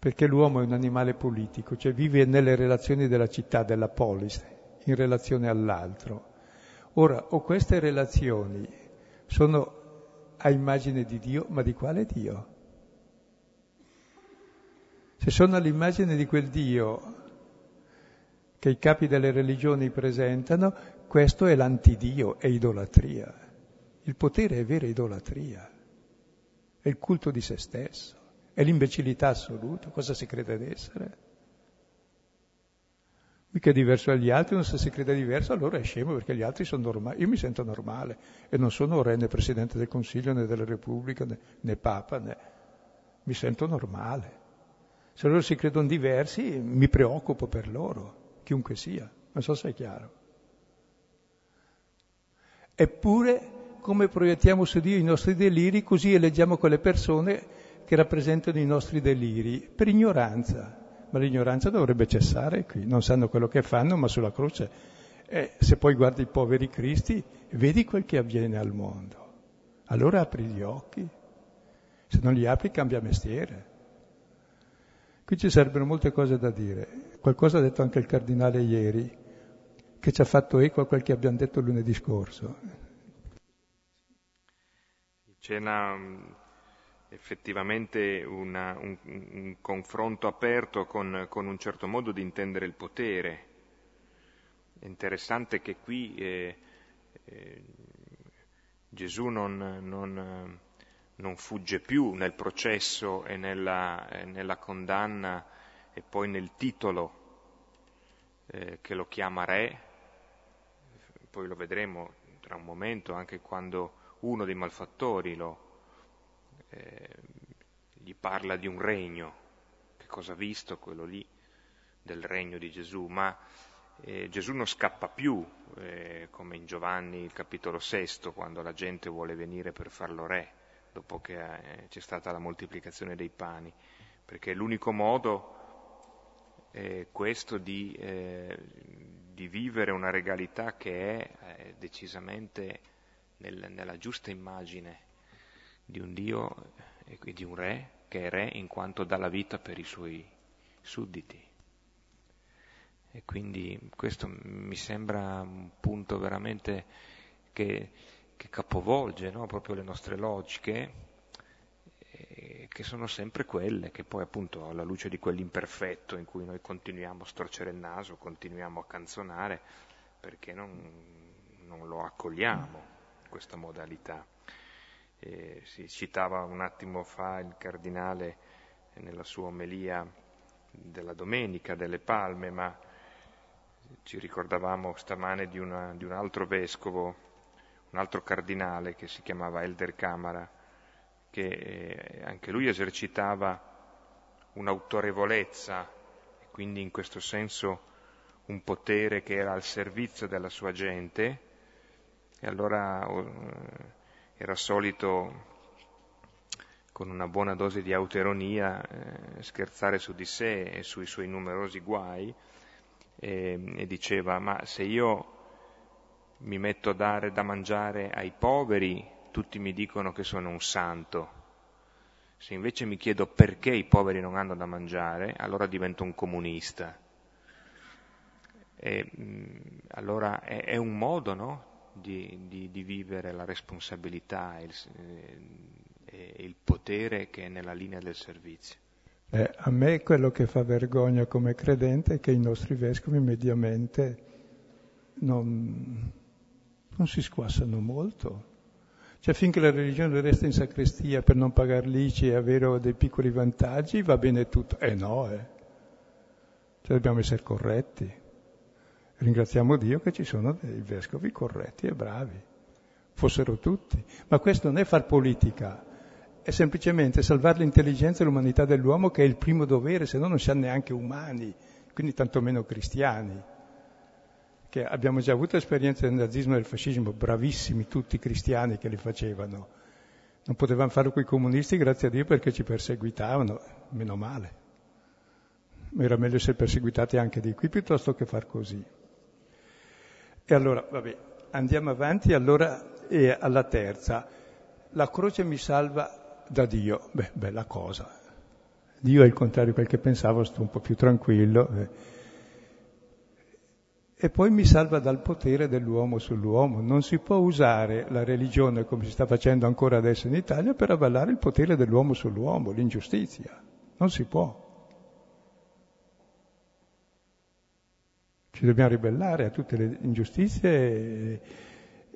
S2: perché l'uomo è un animale politico, cioè vive nelle relazioni della città, della polis, in relazione all'altro. Ora, o queste relazioni sono a immagine di Dio, ma di quale Dio? Se sono all'immagine di quel Dio che i capi delle religioni presentano, questo è l'antidio, è idolatria. Il potere è vera idolatria, è il culto di se stesso, è l'imbecillità assoluta, cosa si crede di essere? Mica è diverso dagli altri, non se si crede diverso allora è scemo perché gli altri sono normali. Io mi sento normale e non sono re né Presidente del Consiglio né della Repubblica né, né Papa, né... mi sento normale. Se loro si credono diversi mi preoccupo per loro, chiunque sia, non so se è chiaro. Eppure come proiettiamo su Dio i nostri deliri, così eleggiamo quelle persone che rappresentano i nostri deliri, per ignoranza. Ma l'ignoranza dovrebbe cessare qui, non sanno quello che fanno, ma sulla croce. Eh, se poi guardi i poveri cristi, vedi quel che avviene al mondo. Allora apri gli occhi. Se non li apri cambia mestiere. Qui ci sarebbero molte cose da dire. Qualcosa ha detto anche il cardinale ieri, che ci ha fatto eco a quel che abbiamo detto lunedì scorso.
S1: C'è una, mm, effettivamente una, un, un, confronto aperto con, con, un certo modo di intendere il potere. È interessante che qui eh, eh, Gesù non, non, non, fugge più nel processo e nella, nella condanna e poi nel titolo eh, che lo chiama re, poi lo vedremo tra un momento anche quando uno dei malfattori lo, eh, gli parla di un regno, che cosa ha visto quello lì del regno di Gesù, ma eh, Gesù non scappa più, eh, come in Giovanni il capitolo sesto, quando la gente vuole venire per farlo re, dopo che eh, c'è stata la moltiplicazione dei pani, perché l'unico modo è questo di, eh, di vivere una regalità che è eh, decisamente nel, nella giusta immagine di un Dio e di un re che è re in quanto dà la vita per i suoi sudditi. E quindi questo mi sembra un punto veramente che, che capovolge no? proprio le nostre logiche, eh, che sono sempre quelle, che poi appunto alla luce di quell'imperfetto in cui noi continuiamo a storcere il naso, continuiamo a canzonare, perché non, non lo accogliamo questa modalità. Eh, si citava un attimo fa il cardinale nella sua omelia della domenica delle palme, ma ci ricordavamo stamane di, una, di un altro vescovo, un altro cardinale che si chiamava Elder Camara, che eh, anche lui esercitava un'autorevolezza e quindi in questo senso un potere che era al servizio della sua gente, e allora eh, era solito, con una buona dose di autoironia, eh, scherzare su di sé e sui suoi numerosi guai e, e diceva, ma se io mi metto a dare da mangiare ai poveri, tutti mi dicono che sono un santo. Se invece mi chiedo perché i poveri non hanno da mangiare, allora divento un comunista. E, allora è, è, un modo no? di, di, di vivere la responsabilità e il, eh, il, potere che è nella linea del servizio.
S2: Eh, a me quello che fa vergogna come credente è che i nostri vescovi mediamente non, non si squassano molto. Cioè finché la religione resta in sacrestia per non pagare l'ICI e avere dei piccoli vantaggi va bene tutto. Eh no, eh. Cioè dobbiamo essere corretti. Ringraziamo Dio che ci sono dei vescovi corretti e bravi, fossero tutti. Ma questo non è far politica, è semplicemente salvare l'intelligenza e l'umanità dell'uomo che è il primo dovere, se no non siamo neanche umani, quindi tantomeno cristiani. Che abbiamo già avuto esperienze del nazismo e del fascismo, bravissimi tutti i cristiani che li facevano. Non potevamo farlo con i comunisti, grazie a Dio, perché ci perseguitavano, meno male. Era meglio essere perseguitati anche di qui piuttosto che far così. E allora, vabbè, andiamo avanti, allora e alla terza. La croce mi salva da Dio. Beh, bella cosa. Dio è il contrario di quel che pensavo, sto un po' più tranquillo. E poi mi salva dal potere dell'uomo sull'uomo. Non si può usare la religione, come si sta facendo ancora adesso in Italia, per avallare il potere dell'uomo sull'uomo, l'ingiustizia. Non si può. Ci dobbiamo ribellare a tutte le ingiustizie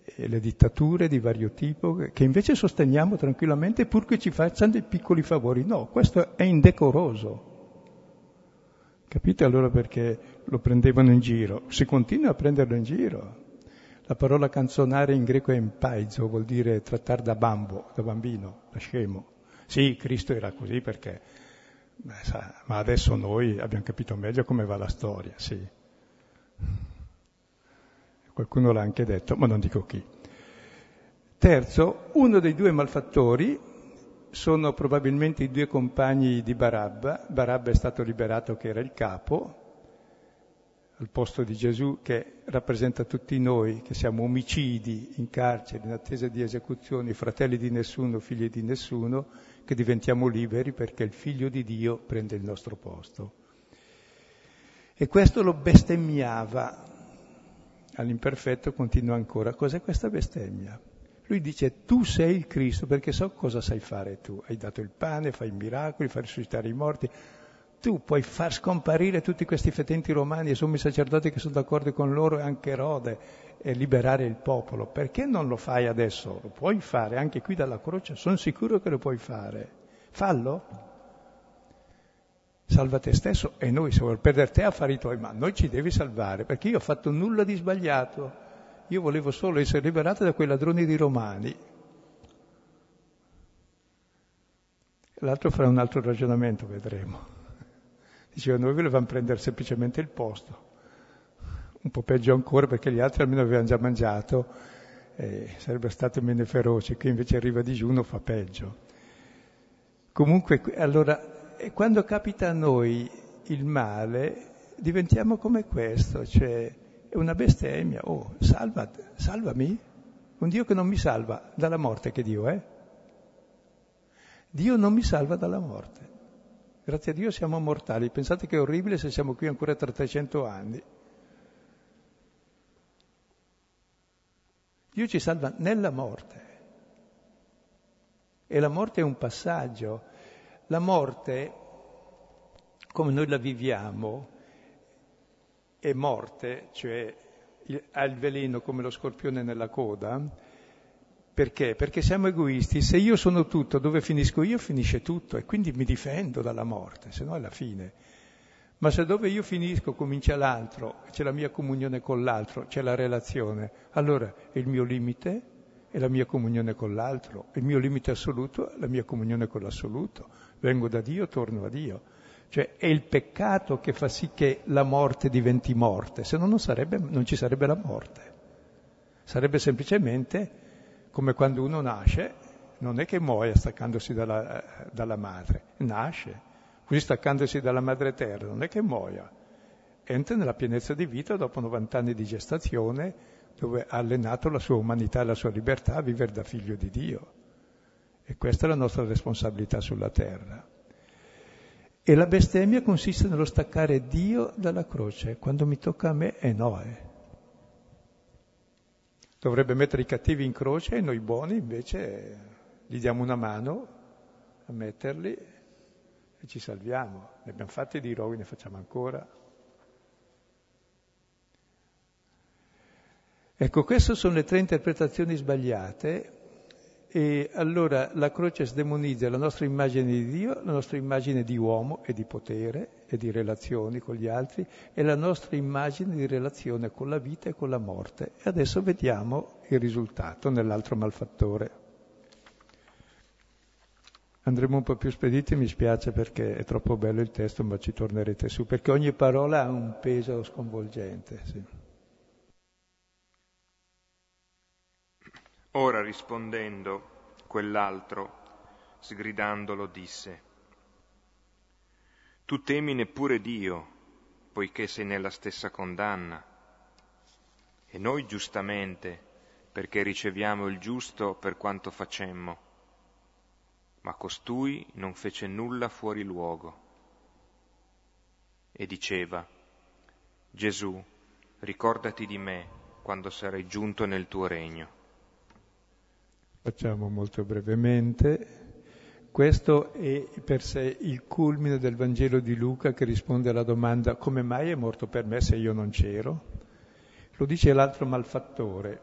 S2: e, le dittature di vario tipo, che invece sosteniamo tranquillamente pur che ci facciano dei piccoli favori. No, questo è indecoroso. Capite allora perché lo prendevano in giro? Si continua a prenderlo in giro. La parola canzonare in greco è empaizo, vuol dire trattare da bambo, da bambino, da scemo. Sì, Cristo era così perché, beh, sa, ma adesso noi abbiamo capito meglio come va la storia, sì. Qualcuno l'ha anche detto, ma non dico chi. Terzo, uno dei due malfattori sono probabilmente i due compagni di Barabba. Barabba è stato liberato che era il capo, al posto di Gesù che rappresenta tutti noi, che siamo omicidi in carcere, in attesa di esecuzioni, fratelli di nessuno, figli di nessuno, che diventiamo liberi perché il figlio di Dio prende il nostro posto. E questo lo bestemmiava. All'imperfetto continua ancora. Cos'è questa bestemmia? Lui dice tu sei il Cristo perché so cosa sai fare tu. Hai dato il pane, fai i miracoli, fai risuscitare i morti. Tu puoi far scomparire tutti questi fetenti romani e sommi sacerdoti che sono d'accordo con loro e anche Erode e liberare il popolo. Perché non lo fai adesso? Lo puoi fare anche qui dalla croce, sono sicuro che lo puoi fare. Fallo. Salva te stesso e noi se vuoi perdere te affari tuoi, ma noi ci devi salvare perché io ho fatto nulla di sbagliato. Io volevo solo essere liberato da quei ladroni di romani. L'altro farà un altro ragionamento, vedremo. Diceva, noi volevamo prendere semplicemente il posto. Un po' peggio ancora perché gli altri almeno avevano già mangiato, e sarebbe stato meno feroci. Qui invece arriva digiuno, fa peggio. Comunque, allora, quando capita a noi il male, diventiamo come questo, cioè è una bestemmia. Oh, salva, salvami. Un Dio che non mi salva dalla morte, che Dio è. Dio non mi salva dalla morte. Grazie a Dio siamo mortali. Pensate che è orribile se siamo qui ancora tra 300 anni. Dio ci salva nella morte. E la morte è un passaggio. La morte, come noi la viviamo, è morte, cioè ha il veleno come lo scorpione nella coda, perché? Perché siamo egoisti, se io sono tutto, dove finisco io finisce tutto e quindi mi difendo dalla morte, se no è la fine. Ma se dove io finisco comincia l'altro, c'è la mia comunione con l'altro, c'è la relazione, allora il mio limite è la mia comunione con l'altro, il mio limite assoluto è la mia comunione con l'assoluto. Vengo da Dio, torno a Dio. Cioè è il peccato che fa sì che la morte diventi morte, se no non, sarebbe, non ci sarebbe la morte. Sarebbe semplicemente come quando uno nasce, non è che muoia staccandosi dalla, dalla madre, nasce, così staccandosi dalla madre terra, non è che muoia, entra nella pienezza di vita dopo 90 anni di gestazione, dove ha allenato la sua umanità e la sua libertà a vivere da figlio di Dio. E questa è la nostra responsabilità sulla terra. E la bestemmia consiste nello staccare Dio dalla croce. Quando mi tocca a me è Noè. Dovrebbe mettere i cattivi in croce e noi buoni invece gli diamo una mano a metterli e ci salviamo. Ne abbiamo fatti di roghi, ne facciamo ancora. Ecco, queste sono le tre interpretazioni sbagliate e allora la croce sdemonizza la nostra immagine di Dio, la nostra immagine di uomo e di potere e di relazioni con gli altri e la nostra immagine di relazione con la vita e con la morte. E adesso vediamo il risultato nell'altro malfattore. Andremo un po' più spediti, mi spiace perché è troppo bello il testo, ma ci tornerete su, perché ogni parola ha un peso sconvolgente. Sì.
S1: Ora rispondendo, quell'altro, sgridandolo, disse, Tu temi neppure Dio, poiché sei nella stessa condanna. E noi giustamente, perché riceviamo il giusto per quanto facemmo, ma costui non fece nulla fuori luogo. E diceva, Gesù, ricordati di me quando sarai giunto nel tuo regno.
S2: Facciamo molto brevemente. Questo è per sé il culmine del Vangelo di Luca che risponde alla domanda come mai è morto per me se io non c'ero? Lo dice l'altro malfattore.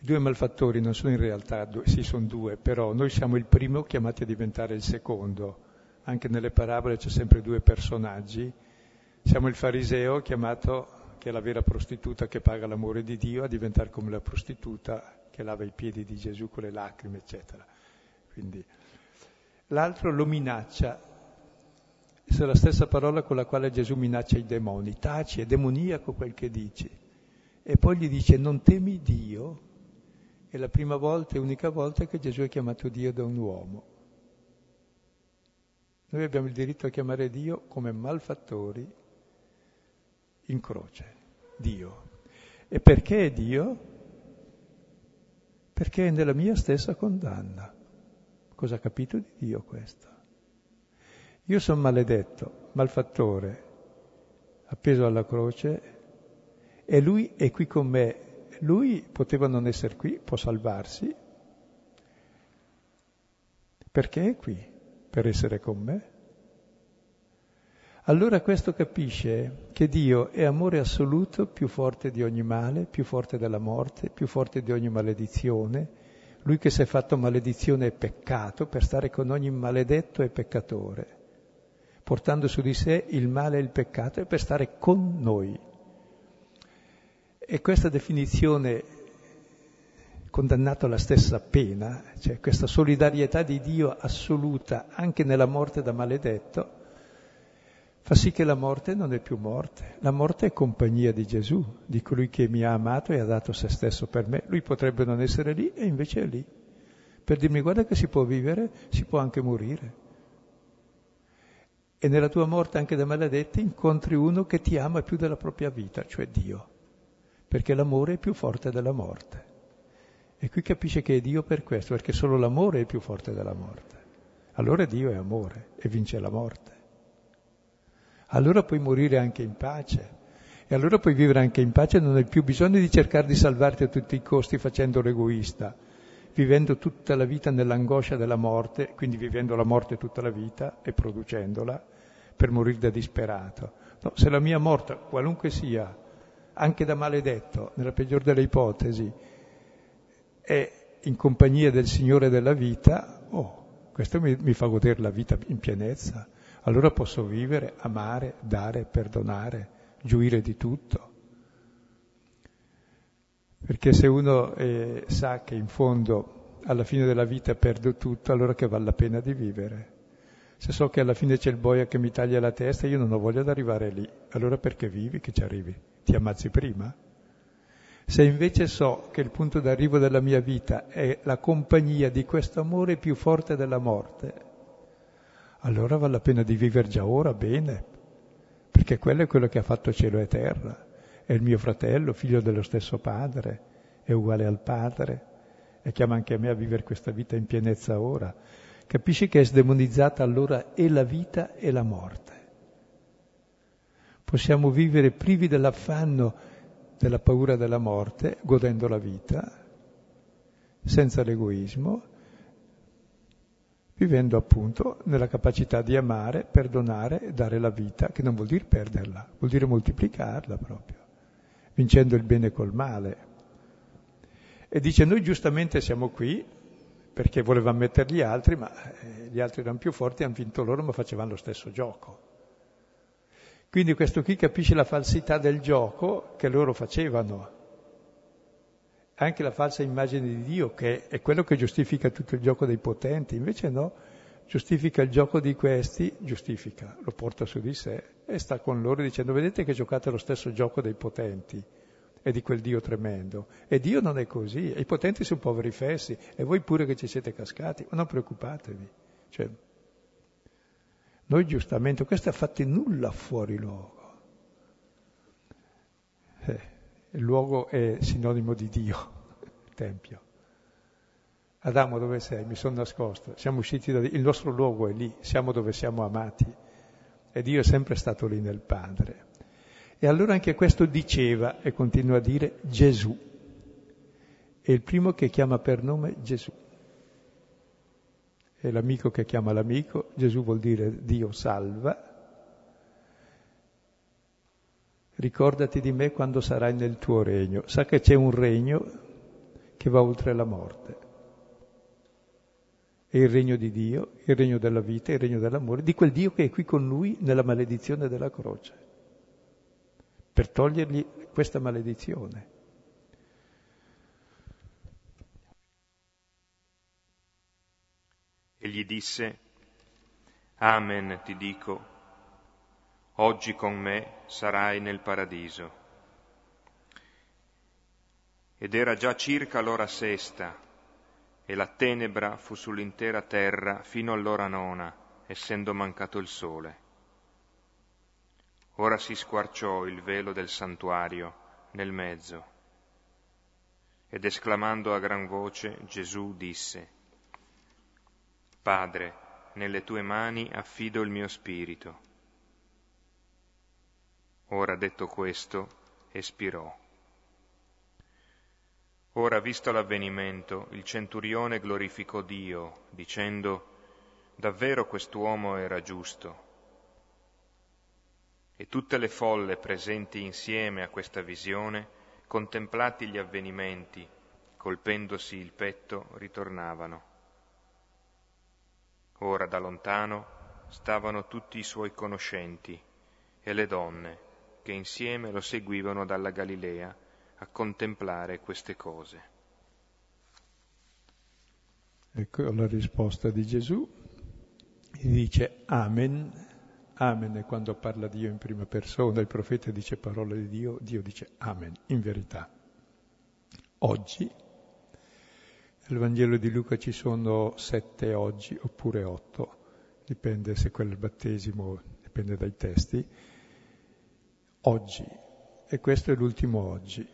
S2: I due malfattori non sono in realtà due, sì sono due, però noi siamo il primo chiamati a diventare il secondo. Anche nelle parabole c'è sempre due personaggi. Siamo il fariseo chiamato che è la vera prostituta che paga l'amore di Dio, a diventare come la prostituta che lava i piedi di Gesù con le lacrime, eccetera. Quindi, l'altro lo minaccia. Questa è la stessa parola con la quale Gesù minaccia i demoni. Taci, è demoniaco quel che dici. E poi gli dice non temi Dio. È la prima volta e unica volta che Gesù è chiamato Dio da un uomo. Noi abbiamo il diritto a chiamare Dio come malfattori in croce, Dio. E perché Dio? Perché è nella mia stessa condanna. Cosa ha capito di Dio questo? Io sono maledetto, malfattore, appeso alla croce, e lui è qui con me. Lui poteva non essere qui, può salvarsi. Perché è qui? Per essere con me? Allora questo capisce che Dio è amore assoluto, più forte di ogni male, più forte della morte, più forte di ogni maledizione. Lui che si è fatto maledizione e peccato per stare con ogni maledetto e peccatore, portando su di sé il male e il peccato e per stare con noi. E questa definizione condannato alla stessa pena, cioè questa solidarietà di Dio assoluta anche nella morte da maledetto, fa sì che la morte non è più morte, la morte è compagnia di Gesù, di colui che mi ha amato e ha dato se stesso per me. Lui potrebbe non essere lì e invece è lì, per dirmi guarda che si può vivere, si può anche morire. E nella tua morte anche da maledetti incontri uno che ti ama più della propria vita, cioè Dio, perché l'amore è più forte della morte. E qui capisce che è Dio per questo, perché solo l'amore è più forte della morte. Allora Dio è amore e vince la morte allora puoi morire anche in pace. E allora puoi vivere anche in pace, non hai più bisogno di cercare di salvarti a tutti i costi facendo l'egoista, vivendo tutta la vita nell'angoscia della morte, quindi vivendo la morte tutta la vita e producendola per morire da disperato. No, se la mia morte, qualunque sia, anche da maledetto, nella peggior delle ipotesi, è in compagnia del Signore della vita, oh, questo mi, mi fa godere la vita in pienezza allora posso vivere, amare, dare, perdonare, gioire di tutto. Perché se uno eh, sa che in fondo alla fine della vita perdo tutto, allora che vale la pena di vivere. Se so che alla fine c'è il boia che mi taglia la testa, io non ho voglia di arrivare lì. Allora perché vivi che ci arrivi? Ti ammazzi prima? Se invece so che il punto d'arrivo della mia vita è la compagnia di questo amore più forte della morte, allora vale la pena di vivere già ora bene, perché quello è quello che ha fatto cielo e terra. È il mio fratello, figlio dello stesso padre, è uguale al padre e chiama anche a me a vivere questa vita in pienezza ora. Capisci che è sdemonizzata allora e la vita e la morte. Possiamo vivere privi dell'affanno della paura della morte, godendo la vita, senza l'egoismo, vivendo appunto nella capacità di amare, perdonare e dare la vita, che non vuol dire perderla, vuol dire moltiplicarla proprio, vincendo il bene col male. E dice, noi giustamente siamo qui perché volevamo mettere gli altri, ma eh, gli altri erano più forti, hanno vinto loro, ma facevano lo stesso gioco. Quindi questo qui capisce la falsità del gioco che loro facevano, anche la falsa immagine di Dio, che è quello che giustifica tutto il gioco dei potenti, invece no, giustifica il gioco di questi, giustifica, lo porta su di sé e sta con loro dicendo vedete che giocate lo stesso gioco dei potenti e di quel Dio tremendo. E Dio non è così, i potenti sono poveri fessi, e voi pure che ci siete cascati, ma non preoccupatevi. Cioè, noi giustamente, questo è fatto nulla fuori luogo. Eh il luogo è sinonimo di Dio, Tempio. Adamo dove sei? Mi sono nascosto, siamo usciti da lì, il nostro luogo è lì, siamo dove siamo amati e Dio è sempre stato lì nel Padre. E allora anche questo diceva e continua a dire Gesù. È il primo che chiama per nome Gesù. È l'amico che chiama l'amico, Gesù vuol dire Dio salva. Ricordati di me quando sarai nel tuo regno. Sa che c'è un regno che va oltre la morte. È il regno di Dio, il regno della vita, il regno dell'amore, di quel Dio che è qui con lui nella maledizione della croce per togliergli questa maledizione.
S1: E gli disse, Amen ti dico, oggi con me sarai nel paradiso. Ed era già circa l'ora sesta, e la tenebra fu sull'intera terra fino all'ora nona, essendo mancato il sole. Ora si squarciò il velo del santuario nel mezzo. Ed esclamando a gran voce Gesù disse, Padre, nelle tue mani affido il mio spirito. Ora detto questo, espirò. Ora, visto l'avvenimento, il centurione glorificò Dio, dicendo, Davvero quest'uomo era giusto e tutte le folle presenti insieme a questa visione, contemplati gli avvenimenti, colpendosi il petto, ritornavano. Ora da lontano stavano tutti i suoi conoscenti e le donne che insieme lo seguivano dalla Galilea a contemplare queste cose.
S2: Ecco la risposta di Gesù. E dice Amen Amen è quando parla Dio in prima persona, il profeta dice parole di Dio, Dio dice Amen, in verità. Oggi, nel Vangelo di Luca ci sono sette oggi oppure otto, dipende se quel battesimo, dipende dai testi. Oggi, e questo è l'ultimo oggi.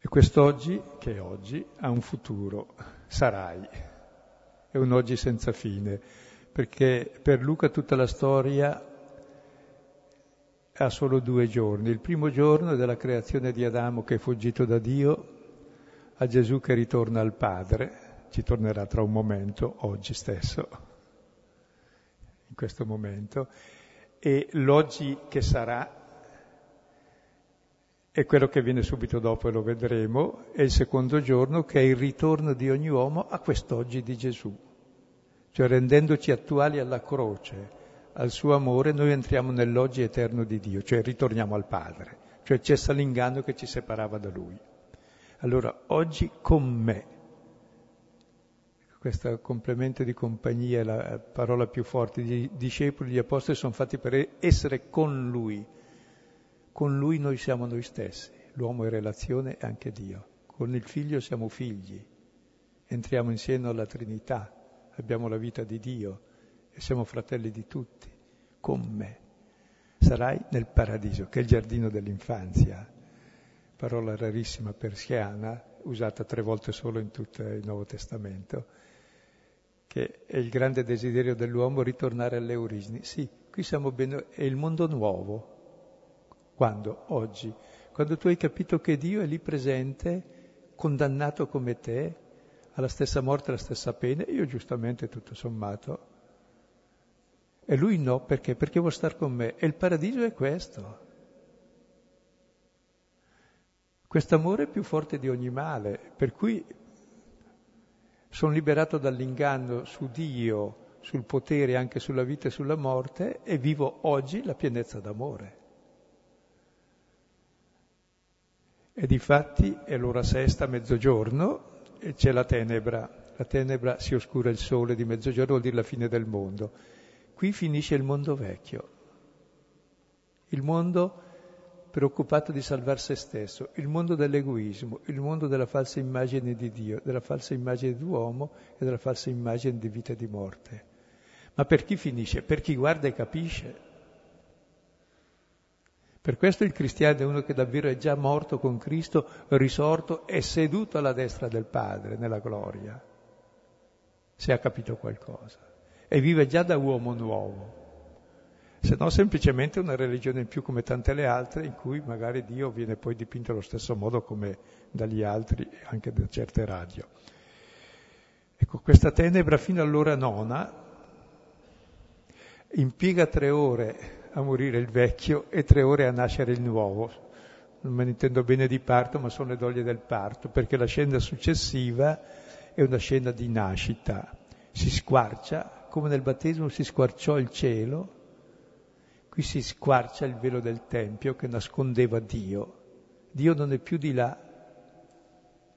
S2: E quest'oggi, che è oggi, ha un futuro, sarai. È un oggi senza fine, perché per Luca tutta la storia ha solo due giorni. Il primo giorno è della creazione di Adamo che è fuggito da Dio, a Gesù che ritorna al Padre, ci tornerà tra un momento, oggi stesso, questo momento, e l'oggi che sarà è quello che viene subito dopo e lo vedremo, è il secondo giorno che è il ritorno di ogni uomo a quest'oggi di Gesù. Cioè rendendoci attuali alla croce, al suo amore, noi entriamo nell'oggi eterno di Dio, cioè ritorniamo al Padre, cioè cessa l'inganno che ci separava da Lui. Allora, oggi con me, questo complemento di compagnia la parola più forte, i discepoli, gli apostoli sono fatti per essere con Lui, con Lui noi siamo noi stessi, l'uomo è relazione e anche Dio. Con il Figlio siamo figli, entriamo insieme alla Trinità, abbiamo la vita di Dio e siamo fratelli di tutti, con me. Sarai nel paradiso, che è il giardino dell'infanzia, parola rarissima persiana, usata tre volte solo in tutto il Nuovo Testamento, che è il grande desiderio dell'uomo ritornare alle origini. Sì, qui siamo bene, è il mondo nuovo, quando? Oggi. Quando tu hai capito che Dio è lì presente, condannato come te, alla stessa morte, alla stessa pena, io giustamente tutto sommato. E lui no, perché? Perché vuole stare con me. E il paradiso è questo. Quest'amore è più forte di ogni male, per cui sono liberato dall'inganno su Dio, sul potere, anche sulla vita e sulla morte, e vivo oggi la pienezza d'amore. E difatti è l'ora sesta, mezzogiorno, e c'è la tenebra. La tenebra si oscura il sole di mezzogiorno, vuol dire la fine del mondo. Qui finisce il mondo vecchio. Il mondo preoccupato di salvare se stesso, il mondo dell'egoismo, il mondo della falsa immagine di Dio, della falsa immagine d'uomo e della falsa immagine di vita e di morte. Ma per chi finisce? Per chi guarda e capisce. Per questo il cristiano è uno che davvero è già morto con Cristo, risorto e seduto alla destra del Padre nella gloria, se ha capito qualcosa. E vive già da uomo nuovo. Se no semplicemente una religione in più come tante le altre, in cui magari Dio viene poi dipinto allo stesso modo come dagli altri, anche da certe radio. Ecco, questa tenebra fino all'ora nona impiega tre ore a morire il vecchio e tre ore a nascere il nuovo. Non me ne intendo bene di parto, ma sono le doglie del parto, perché la scena successiva è una scena di nascita. Si squarcia, come nel battesimo si squarciò il cielo, qui si squarcia il velo del Tempio che nascondeva Dio. Dio non è più di là,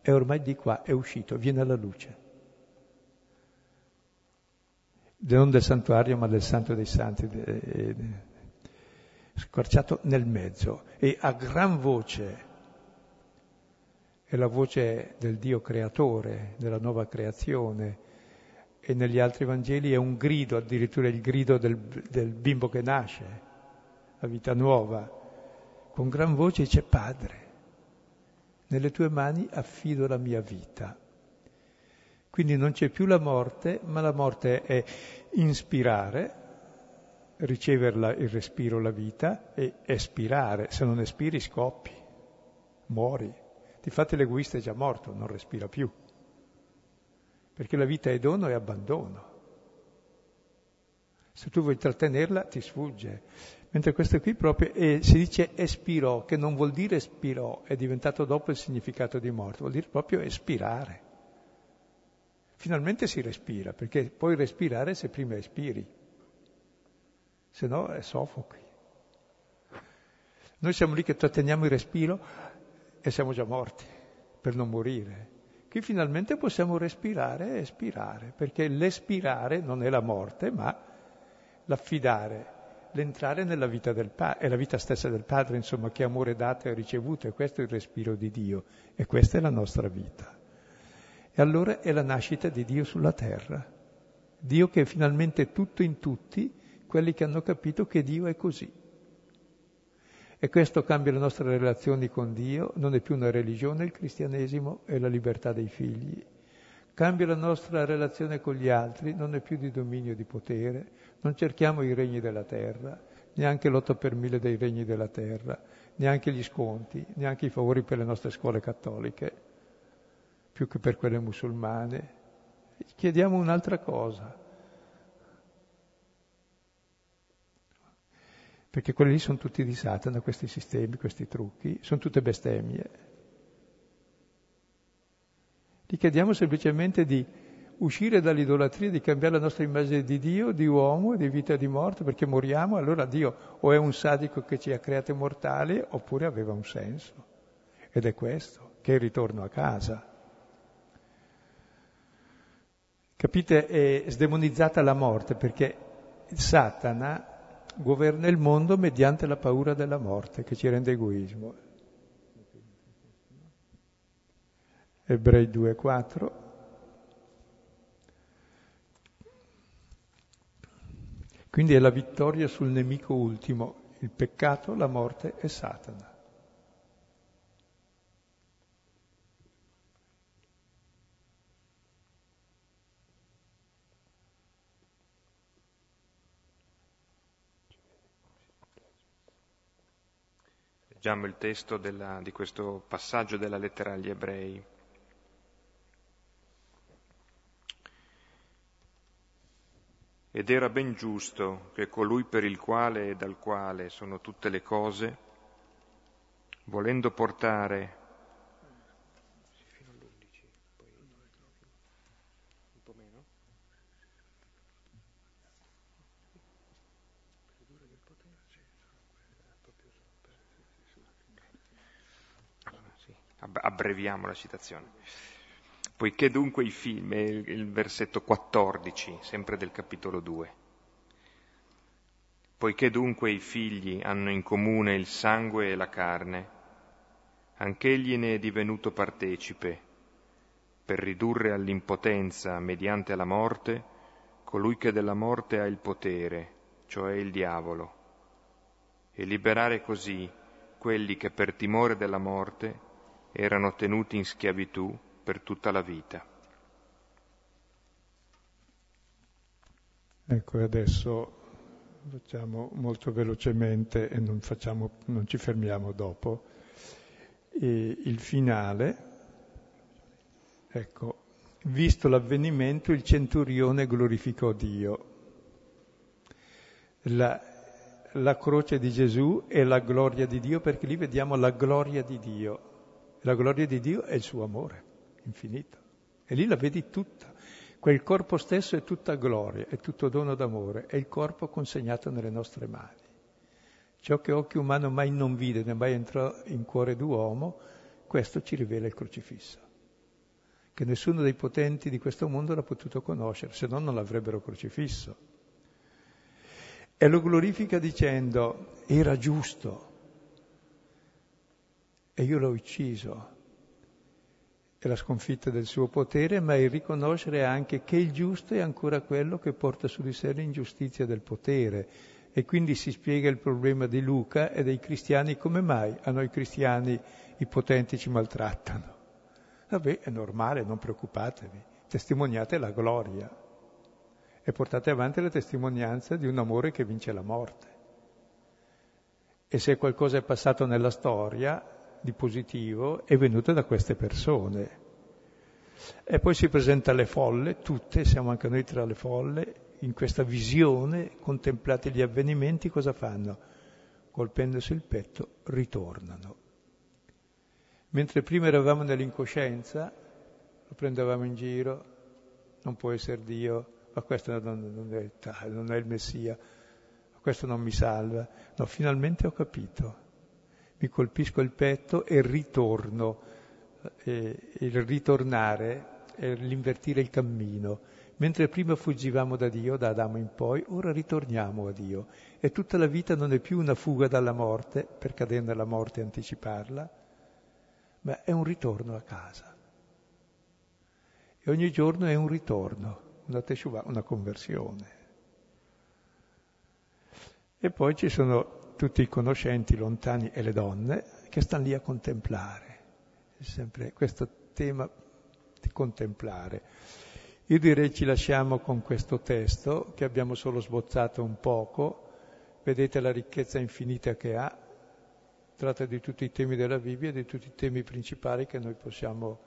S2: è ormai di qua, è uscito, viene alla luce. Non del santuario ma del santo dei santi, squarciato nel mezzo. E a gran voce, è la voce del Dio creatore, della nuova creazione. E negli altri Vangeli è un grido, addirittura il grido del, del bimbo che nasce, la vita nuova, con gran voce dice Padre, nelle tue mani affido la mia vita. Quindi non c'è più la morte, ma la morte è inspirare, ricevere il respiro, la vita, e espirare. Se non espiri scoppi, muori. Difatti l'egoista è già morto, non respira più. Perché la vita è dono e abbandono. Se tu vuoi trattenerla ti sfugge. Mentre questo qui proprio è, si dice espirò, che non vuol dire espirò, è diventato dopo il significato di morte, vuol dire proprio espirare finalmente si respira, perché puoi respirare se prima espiri, se no è soffochi. Noi siamo lì che tratteniamo il respiro e siamo già morti per non morire. Qui finalmente possiamo respirare e espirare, perché l'espirare non è la morte, ma l'affidare, l'entrare nella vita del Padre, è la vita stessa del Padre, insomma, che amore dato e ricevuto, e questo è il respiro di Dio, e questa è la nostra vita. E allora è la nascita di Dio sulla terra. Dio che è finalmente tutto in tutti, quelli che hanno capito che Dio è così. E questo cambia le nostre relazioni con Dio, non è più una religione il cristianesimo, è la libertà dei figli. Cambia la nostra relazione con gli altri, non è più di dominio e di potere, non cerchiamo i regni della terra, neanche l'otto per mille dei regni della terra, neanche gli sconti, neanche i favori per le nostre scuole cattoliche più che per quelle musulmane. Chiediamo un'altra cosa. Perché quelli lì sono tutti di Satana, questi sistemi, questi trucchi, sono tutte bestemmie. Gli chiediamo semplicemente di uscire dall'idolatria, di cambiare la nostra immagine di Dio, di uomo, di vita e di morte, perché moriamo, allora Dio o è un sadico che ci ha creati mortali, oppure aveva un senso. Ed è questo, che è il ritorno a casa. Capite? È sdemonizzata la morte perché Satana governa il mondo mediante la paura della morte che ci rende egoismo. Ebrei 2,4. Quindi è la vittoria sul nemico ultimo, il peccato, la morte e Satana.
S1: Leggiamo il testo della, di questo passaggio della lettera agli ebrei. Ed era ben giusto che colui per il quale e dal quale sono tutte le cose, volendo portare abbreviamo la citazione. Poiché dunque i figli, il, versetto 14, sempre del capitolo 2, poiché dunque i figli hanno in comune il sangue e la carne, anch'egli ne è divenuto partecipe, per ridurre all'impotenza mediante la morte colui che della morte ha il potere, cioè il diavolo, e liberare così quelli che per timore della morte erano tenuti in schiavitù per tutta la vita.
S2: Ecco, adesso facciamo molto velocemente e non, facciamo, non ci fermiamo dopo. E il finale, ecco, visto l'avvenimento, il centurione glorificò Dio. La, la croce di Gesù è la gloria di Dio perché lì vediamo la gloria di Dio. La gloria di Dio è il suo amore infinito. E lì la vedi tutta. Quel corpo stesso è tutta gloria, è tutto dono d'amore, è il corpo consegnato nelle nostre mani. Ciò che occhio umano mai non vide, né mai entrò in cuore d'uomo, questo ci rivela il crocifisso. Che nessuno dei potenti di questo mondo l'ha potuto conoscere, se no non l'avrebbero crocifisso e lo glorifica dicendo era giusto e io l'ho ucciso. È la sconfitta del suo potere, ma il riconoscere anche che il giusto è ancora quello che porta su di sé l'ingiustizia del potere. E quindi si spiega il problema di Luca e dei cristiani come mai a noi cristiani i potenti ci maltrattano. Vabbè, è normale, non preoccupatevi, testimoniate la gloria e portate avanti la testimonianza di un amore che vince la morte. E se qualcosa è passato nella storia di positivo è venuto da queste persone. E poi si presenta alle folle, tutte, siamo anche noi tra le folle, in questa visione, contemplate gli avvenimenti, cosa fanno? Colpendosi il petto, ritornano. Mentre prima eravamo nell'incoscienza, lo prendevamo in giro, non può essere Dio, ma questo non, non, è, non è il Messia, questo non mi salva. No, finalmente ho capito. Mi colpisco il petto e ritorno. E il ritornare è l'invertire il cammino. Mentre prima fuggivamo da Dio, da Adamo in poi, ora ritorniamo a Dio. E tutta la vita non è più una fuga dalla morte, per cadere nella morte e anticiparla, ma è un ritorno a casa. E ogni giorno è un ritorno una teshuvah, una conversione. E poi ci sono tutti i conoscenti lontani e le donne che stanno lì a contemplare. È sempre questo tema di contemplare. Io direi ci lasciamo con questo testo che abbiamo solo sbozzato un poco. Vedete la ricchezza infinita che ha. Tratta di tutti i temi della Bibbia, di tutti i temi principali che noi possiamo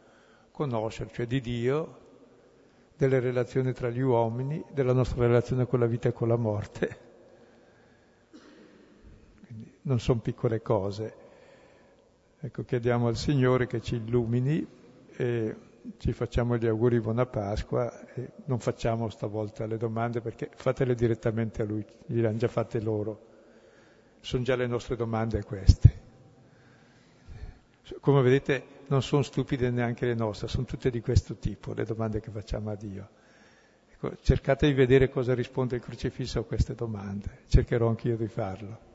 S2: conoscere, cioè di Dio, delle relazioni tra gli uomini, della nostra relazione con la vita e con la morte. Non sono piccole cose. Ecco, chiediamo al Signore che ci illumini e ci facciamo gli auguri buona Pasqua e non facciamo stavolta le domande perché fatele direttamente a Lui, gliele già fatte loro. Sono già le nostre domande queste. Come vedete non sono stupide neanche le nostre, sono tutte di questo tipo, le domande che facciamo a Dio. Ecco, cercate di vedere cosa risponde il crocifisso a queste domande, cercherò anch'io di farlo.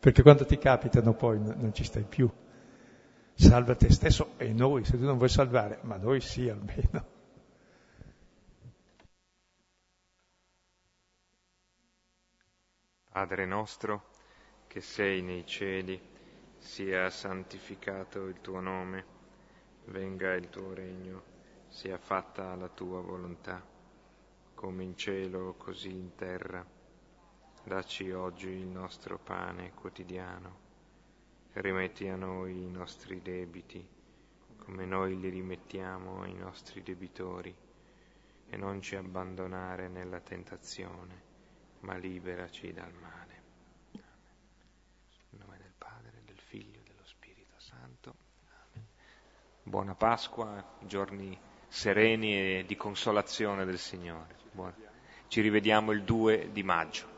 S2: Perché quando ti capitano poi non ci stai più. Salva te stesso e noi, se tu non vuoi salvare, ma noi sì almeno.
S1: Padre nostro, che sei nei cieli, sia santificato il tuo nome venga il tuo regno, sia fatta la tua volontà, come in cielo così in terra. Dacci oggi il nostro pane quotidiano, rimetti a noi i nostri debiti, come noi li rimettiamo ai nostri debitori, e non ci abbandonare nella tentazione, ma liberaci dal male. Buona Pasqua, giorni sereni e di consolazione del Signore. Buona. Ci rivediamo il 2 di maggio.